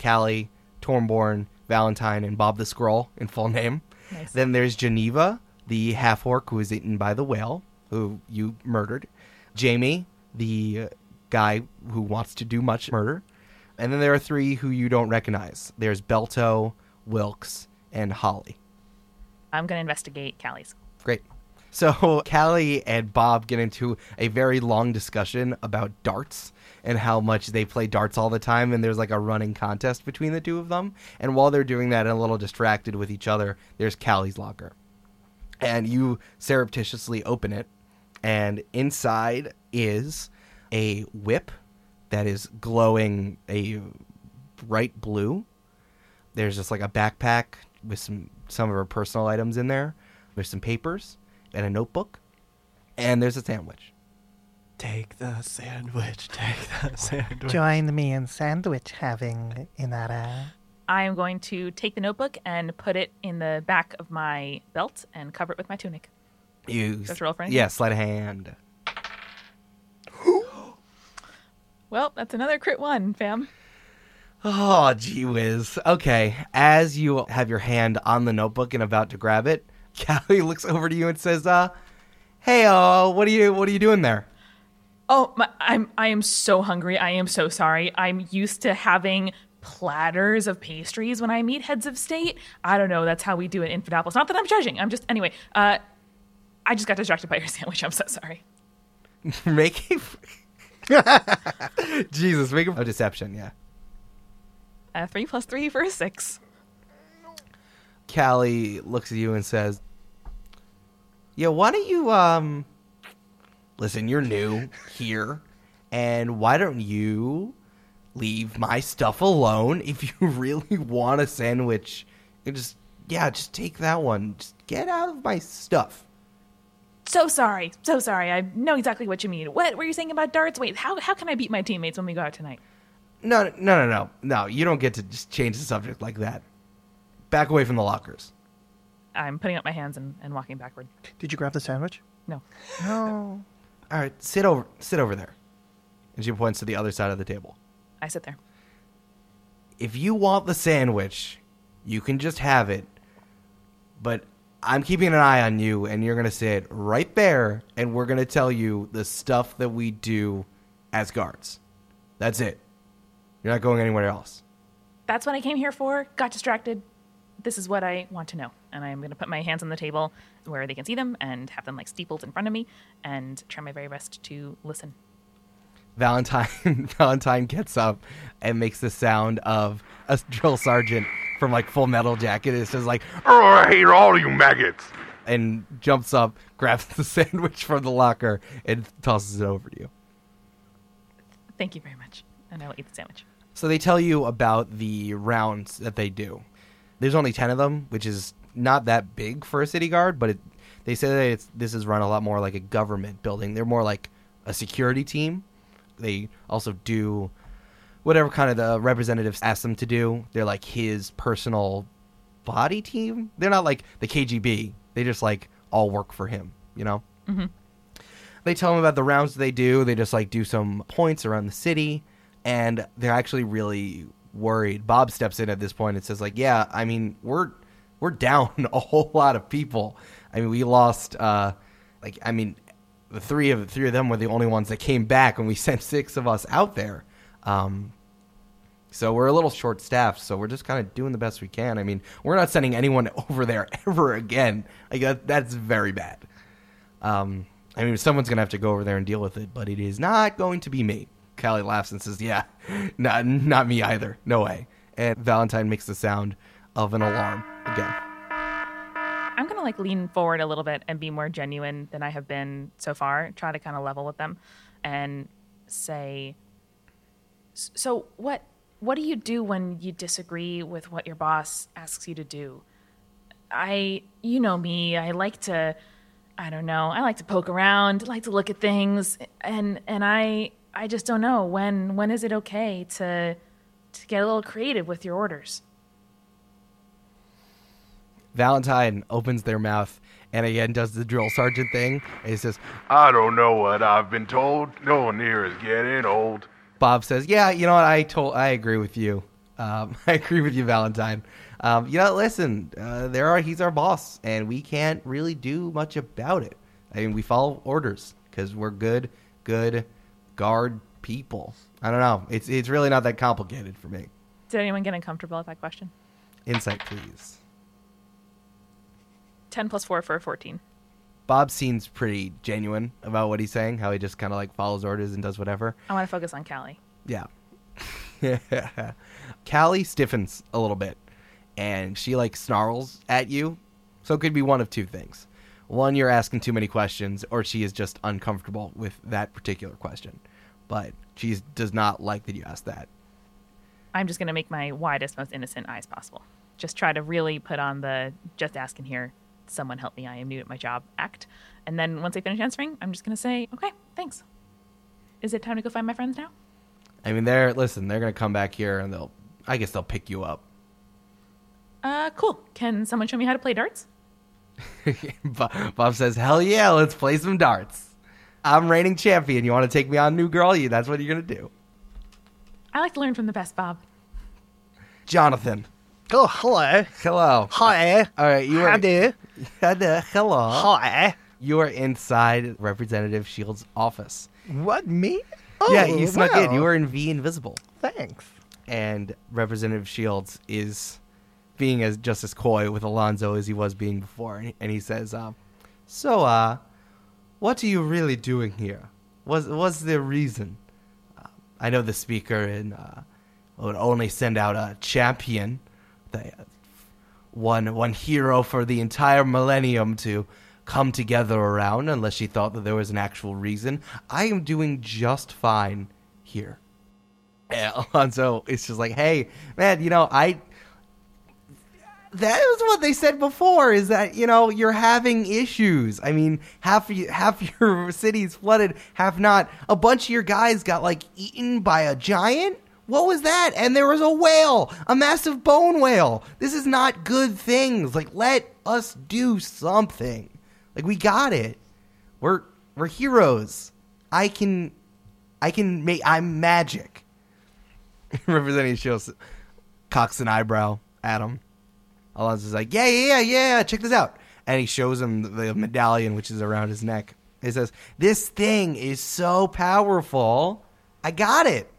Callie, Tornborn, Valentine, and Bob the Scroll in full name. Nice. Then there's Geneva, the half orc who was eaten by the whale, who you murdered. Jamie, the guy who wants to do much murder. And then there are three who you don't recognize there's Belto, Wilkes, and Holly. I'm going to investigate Callie's. Great. So Callie and Bob get into a very long discussion about darts and how much they play darts all the time and there's like a running contest between the two of them. And while they're doing that and a little distracted with each other, there's Callie's locker. And you surreptitiously open it and inside is a whip that is glowing a bright blue. There's just like a backpack with some some of her personal items in there. There's some papers and a notebook, and there's a sandwich. Take the sandwich. Take the sandwich. Join me in sandwich having, Inara. I am going to take the notebook and put it in the back of my belt and cover it with my tunic. You Just roll for anything? yeah, sleight of hand. Well, that's another crit one, fam. Oh, gee whiz. Okay, as you have your hand on the notebook and about to grab it, Callie looks over to you and says, "Uh, hey, uh, what are you what are you doing there?" Oh, my, I'm I am so hungry. I am so sorry. I'm used to having platters of pastries when I meet heads of state. I don't know. That's how we do it in Fidopolis. Not that I'm judging. I'm just anyway. Uh, I just got distracted by your sandwich. I'm so sorry. make a Jesus, make a deception, yeah. Uh, three plus three for a six. Callie looks at you and says, "Yeah, why don't you um listen, you're new here, and why don't you leave my stuff alone if you really want a sandwich? You just yeah, just take that one. Just get out of my stuff." So sorry. So sorry. I know exactly what you mean. What were you saying about darts? Wait, how how can I beat my teammates when we go out tonight? No, no, no, no. No, you don't get to just change the subject like that. Back away from the lockers. I'm putting up my hands and, and walking backward. Did you grab the sandwich? No. No. All right, sit over sit over there. And she points to the other side of the table. I sit there. if you want the sandwich, you can just have it. But I'm keeping an eye on you, and you're going to sit right there, and we're going to tell you the stuff that we do as guards. That's it. You're not going anywhere else. That's what I came here for. Got distracted. This is what I want to know. And I'm going to put my hands on the table where they can see them and have them like steepled in front of me and try my very best to listen. Valentine Valentine gets up and makes the sound of a drill sergeant from like Full Metal Jacket. It's just like Oh, I hate all you maggots. and jumps up, grabs the sandwich from the locker, and tosses it over to you. Thank you very much. And I will eat the sandwich. So they tell you about the rounds that they do. There's only ten of them, which is not that big for a city guard, but it, they say that it's, this is run a lot more like a government building. They're more like a security team. they also do whatever kind of the representatives ask them to do. They're like his personal body team. They're not like the KGB. They just like all work for him, you know? Mm-hmm. They tell him about the rounds they do. They just like do some points around the city, and they're actually really worried. Bob steps in at this point and says, like, yeah, I mean, we're we're down a whole lot of people. I mean, we lost uh like I mean, the three of three of them were the only ones that came back, and we sent six of us out there. Um, so we're a little short staffed, so we're just kind of doing the best we can. I mean, we're not sending anyone over there ever again. Like that, that's very bad. Um, I mean, someone's gonna have to go over there and deal with it, but it is not going to be me. Callie laughs and says, "Yeah, not not me either. No way." And Valentine makes the sound of an alarm again. I'm gonna like lean forward a little bit and be more genuine than I have been so far. Try to kind of level with them, and say, "So what? What do you do when you disagree with what your boss asks you to do?" I, you know me. I like to, I don't know. I like to poke around. like to look at things, and and I, I just don't know when. When is it okay to, to get a little creative with your orders? Valentine opens their mouth and again does the drill sergeant thing. And he says, I don't know what I've been told. No one here is getting old. Bob says, "Yeah, you know what? I told, I agree with you. Um, I agree with you, Valentine. Um, you know, listen, uh, there are he's our boss, and we can't really do much about it. I mean, we follow orders because we're good, good guard people. I don't know. It's it's really not that complicated for me. Did anyone get uncomfortable with that question? Insight, please. 10 plus 4 for 14. Bob seems pretty genuine about what he's saying. How he just kind of like follows orders and does whatever. I want to focus on Callie. Yeah. Callie stiffens a little bit and she like snarls at you. So it could be one of two things. One, you're asking too many questions, or she is just uncomfortable with that particular question. But she does not like that you asked that. I'm just going to make my widest, most innocent eyes possible. Just try to really put on the just asking here, someone help me, I am new at my job act. And then once I finish answering, I'm just going to say, okay, thanks. Is it time to go find my friends now? I mean, they're listen. They're gonna come back here and they'll. I guess they'll pick you up. Uh, cool. Can someone show me how to play darts? Bo- Bob says, "Hell yeah, let's play some darts. I'm reigning champion. You want to take me on, new girl? You. That's what you're gonna do." I like to learn from the best, Bob. Jonathan, Oh, hello. hello. Hi. All right, you are. Howdy. Hello. Hello. Hi. You are inside Representative Shields' office. What, me? Oh, yeah, you snuck in. You were in V Invisible, Thanks. and Representative Shields is being as just as coy with Alonzo as he was being before, and he, and he says, uh, "So, uh, what are you really doing here? Was was the reason? Uh, I know the speaker and uh, would only send out a champion, the one one hero for the entire millennium to come together around, unless she thought that there was an actual reason. I am doing just fine here." And Alonzo is just like, "Hey, man, you know I." that was what they said before is that you know you're having issues. I mean half half your city's flooded half not. A bunch of your guys got like eaten by a giant? What was that? And there was a whale a massive bone whale. This is not good things. Like let us do something. Like we got it. We're we're heroes. I can i can make i'm magic. Representing shields cocks an eyebrow him Alonzo's like, yeah, yeah, yeah, yeah, check this out. And he shows him the, medallion, which is around his neck. He says, this thing is so powerful. I got it.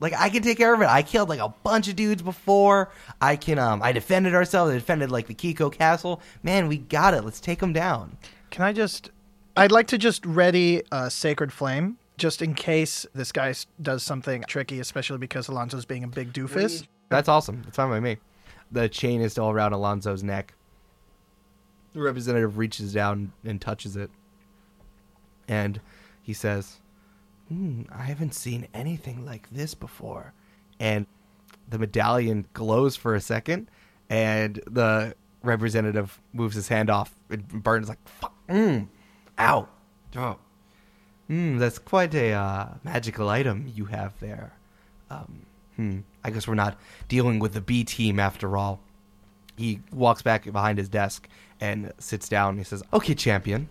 Like, I can take care of it. I killed, like, a bunch of dudes before. I can, um, I defended ourselves. I defended, like, the Kiko Castle. Man, we got it. Let's take them down. Can I just? I'd like to just ready a sacred flame, just in case this guy does something tricky, especially because Alonzo's being a big doofus. That's awesome. That's fine by me. The chain is still around Alonzo's neck. The representative reaches down and touches it. And he says, hmm, I haven't seen anything like this before. And the medallion glows for a second, and the representative moves his hand off. It burns like, fuck, mm, ow. Oh. That's quite a uh, magical item you have there. Um, hmm, I guess we're not dealing with the B team after all. He walks back behind his desk and sits down. He says, "Okay, champion,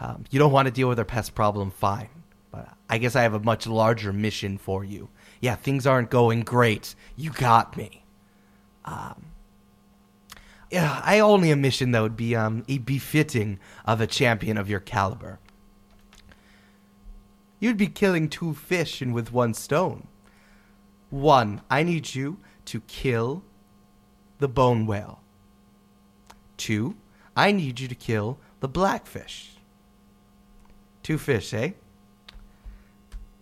um, you don't want to deal with our pest problem, fine. But I guess I have a much larger mission for you. Yeah, things aren't going great. You got me. Um, yeah, I only a mission that would be um a befitting of a champion of your caliber. You'd be killing two fish in with one stone. One, I need you to kill the bone whale. Two, I need you to kill the blackfish. Two fish, eh?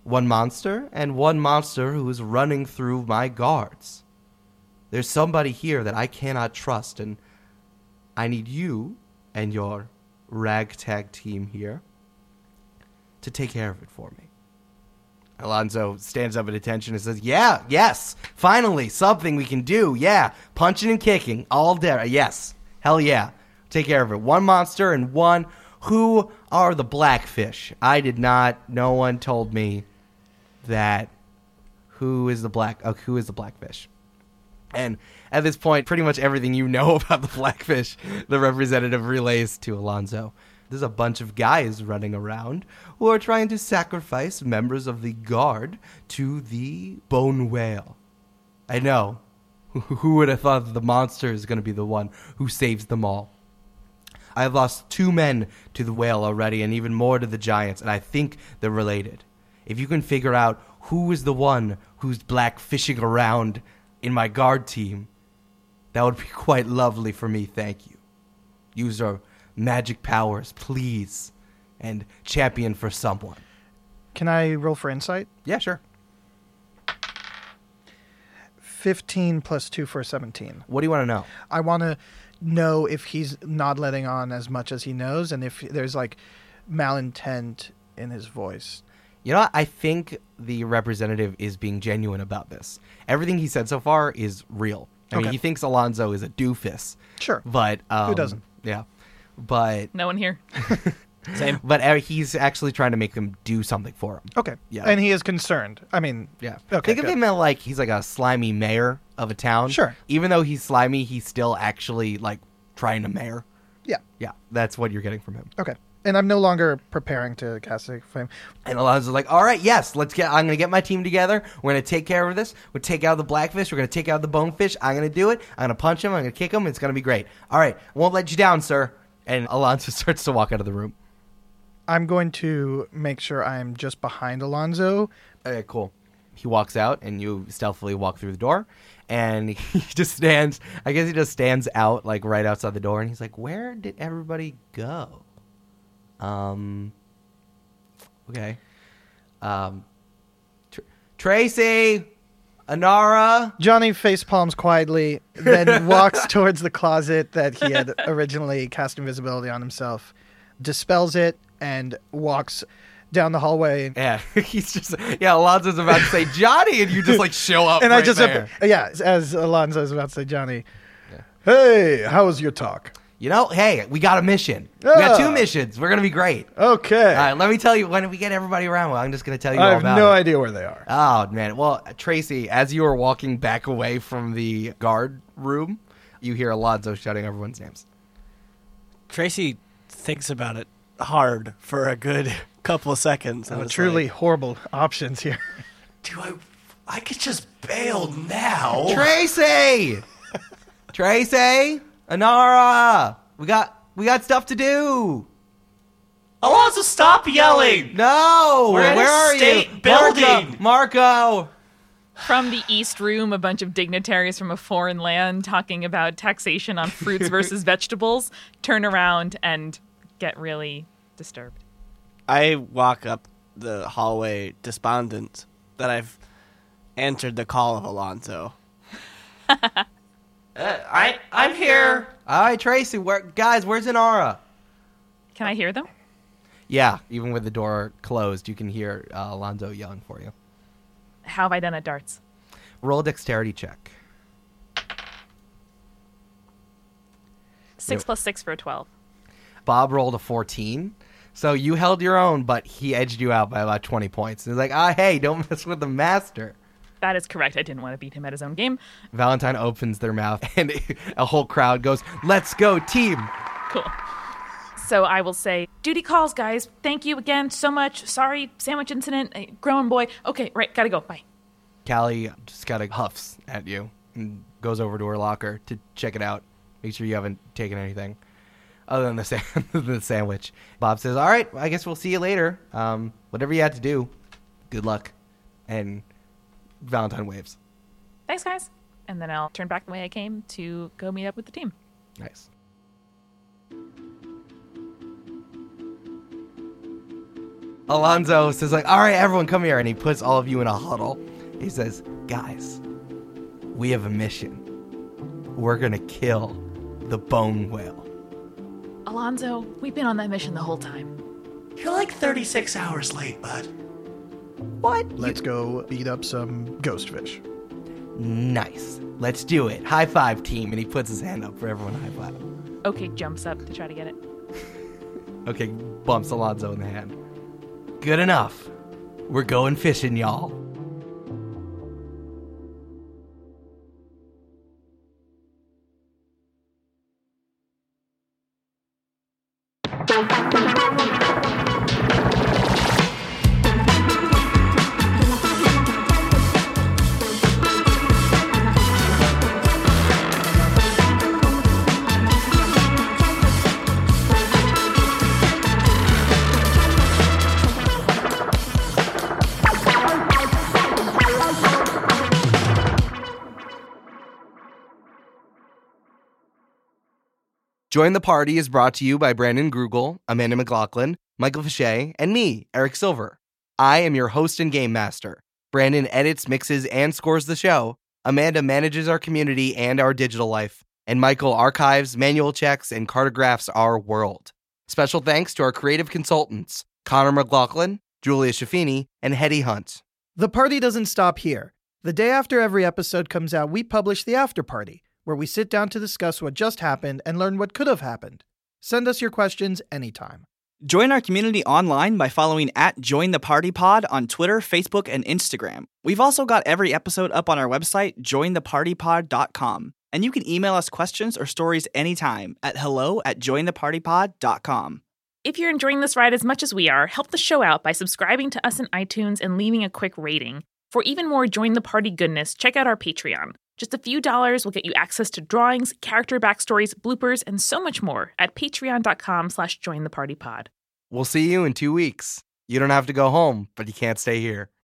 One monster, and one monster who is running through my guards. There's somebody here that I cannot trust, and I need you and your ragtag team here to take care of it for me. Alonzo stands up at attention and says, Yeah, yes, finally, something we can do. Yeah, punching and kicking all day. Yes, hell yeah. Take care of it. One monster and one. Who are the blackfish? I did not. No one told me that. Who is the black? Uh, who is the blackfish? And at this point, pretty much everything you know about the blackfish, the representative relays to Alonzo. There's a bunch of guys running around who are trying to sacrifice members of the guard to the bone whale. I know. Who would have thought the monster is going to be the one who saves them all? I have lost two men to the whale already, and even more to the giants, and I think they're related. If you can figure out who is the one who's black fishing around in my guard team, that would be quite lovely for me, thank you. Use your magic powers, please, and champion for someone. Can I roll for insight? Yeah, sure. 15 plus 2 for 17. What do you want to know? I want to know if he's not letting on as much as he knows and if there's like malintent in his voice. You know, what? I think the representative is being genuine about this. Everything he said so far is real. I mean, he thinks Alonzo is a doofus, Sure. but um, who doesn't? Yeah, but No one here. Same. but uh, he's actually trying to make them do something for him. Okay. Yeah. And he is concerned. I mean, Yeah. Okay, Think of good. him as like he's like a slimy mayor of a town. Sure. Even though he's slimy, he's still actually like trying to mayor. yeah. Yeah, that's what you're getting from him. Okay. And I'm no longer preparing to cast a flame. And Alonzo's like, all right, yes, let's get. I'm gonna get my team together. We're gonna take care of this. We'll take out the blackfish. We're gonna take out the bonefish. I'm gonna do it. I'm gonna punch him. I'm gonna kick him. It's gonna be great. All right, won't let you down, sir. And Alonzo starts to walk out of the room. I'm going to make sure I'm just behind Alonzo. Okay, cool. He walks out, and you stealthily walk through the door, and he just stands. I guess he just stands out, like right outside the door, and he's like, "Where did everybody go?" Um. Okay. Um. Tr- Tracy, Inara. Johnny face palms quietly, then walks towards the closet that he had originally cast invisibility on himself, dispels it, and walks down the hallway. Yeah, he's just yeah. Alonzo's about to say Johnny, and you just like show up. And I just, there. yeah, as Alonzo is about to say, Johnny, hey, how was your talk? You know, hey, we got a mission. We got two missions. We're gonna be great. Okay. All right, let me tell you when we get everybody around. Well, I'm just gonna tell you I all have about no it. idea where they are. Oh man. Well, Tracy, as you were walking back away from the guard room, you hear Alonzo shouting everyone's names. Tracy thinks about it hard for a good couple of seconds. and Oh, truly like, horrible options here. Do I? I could just bail now. Tracy, Tracy, Inara, we got we got stuff to do. Alonzo, stop yelling! No, We're in a where are state you, building. Marco? Marco. From the East Room, a bunch of dignitaries from a foreign land talking about taxation on fruits versus vegetables turn around and get really disturbed. I walk up the hallway despondent that I've answered the call of Alonzo. Uh, I I'm here. All right, Tracy. Where, guys, where's Inara? Can I hear them? Yeah, even with the door closed, you can hear uh, Alonzo yelling for you. How have I done at darts? Roll a dexterity check. Six plus six for a 12. Bob rolled a 14. So you held your own, but he edged you out by about 20 points. He's like, ah, hey, don't mess with the master. That is correct. I didn't want to beat him at his own game. Valentine opens their mouth, and a whole crowd goes, let's go, team. Cool. So I will say, duty calls, guys. Thank you again so much. Sorry, sandwich incident. eh, Grown boy. Okay, right, gotta go. Bye. Callie just kind of huffs at you and goes over to her locker to check it out. Make sure you haven't taken anything other than the, sa- the sandwich. Bob says, "All right, I guess we'll see you later. Um, whatever you had to do, good luck." And Valentine waves. Thanks, guys. And then I'll turn back the way I came to go meet up with the team. Nice. Alonzo says like, "All right, everyone come here." And he puts all of you in a huddle. He says, "Guys, we have a mission. We're going to kill the bone whale." Alonzo, we've been on that mission the whole time. You're like 36 hours late, bud. What? Let's go beat up some ghostfish. Nice. Let's do it. High five, team. And he puts his hand up for everyone to high five. Okay, jumps up to try to get it. Okay, bumps Alonzo in the hand. Good enough. We're going fishing, y'all. Join the Party is brought to you by Brandon Grugle, Amanda McLoughlin, Michael Fachet, and me, Eric Silver. I am your host and game master. Brandon edits, mixes, and scores the show. Amanda manages our community and our digital life. And Michael archives, manual checks, and cartographs our world. Special thanks to our creative consultants, Connor McLoughlin, Julia Schifini, and Hetty Hunt. The party doesn't stop here. The day after every episode comes out, we publish the after party, where we sit down to discuss what just happened and learn what could have happened. Send us your questions anytime. Join our community online by following at Join the Party Pod on Twitter, Facebook, and Instagram. We've also got every episode up on our website, jointhepartypod.com. And you can email us questions or stories anytime at hello at jointhepartypod.com. If you're enjoying this ride as much as we are, help the show out by subscribing to us in iTunes and leaving a quick rating. For even more Join the Party goodness, check out our Patreon. Just a few dollars will get you access to drawings, character backstories, bloopers, and so much more at patreon.com slash jointhepartypod. We'll see you in two weeks. You don't have to go home, but you can't stay here.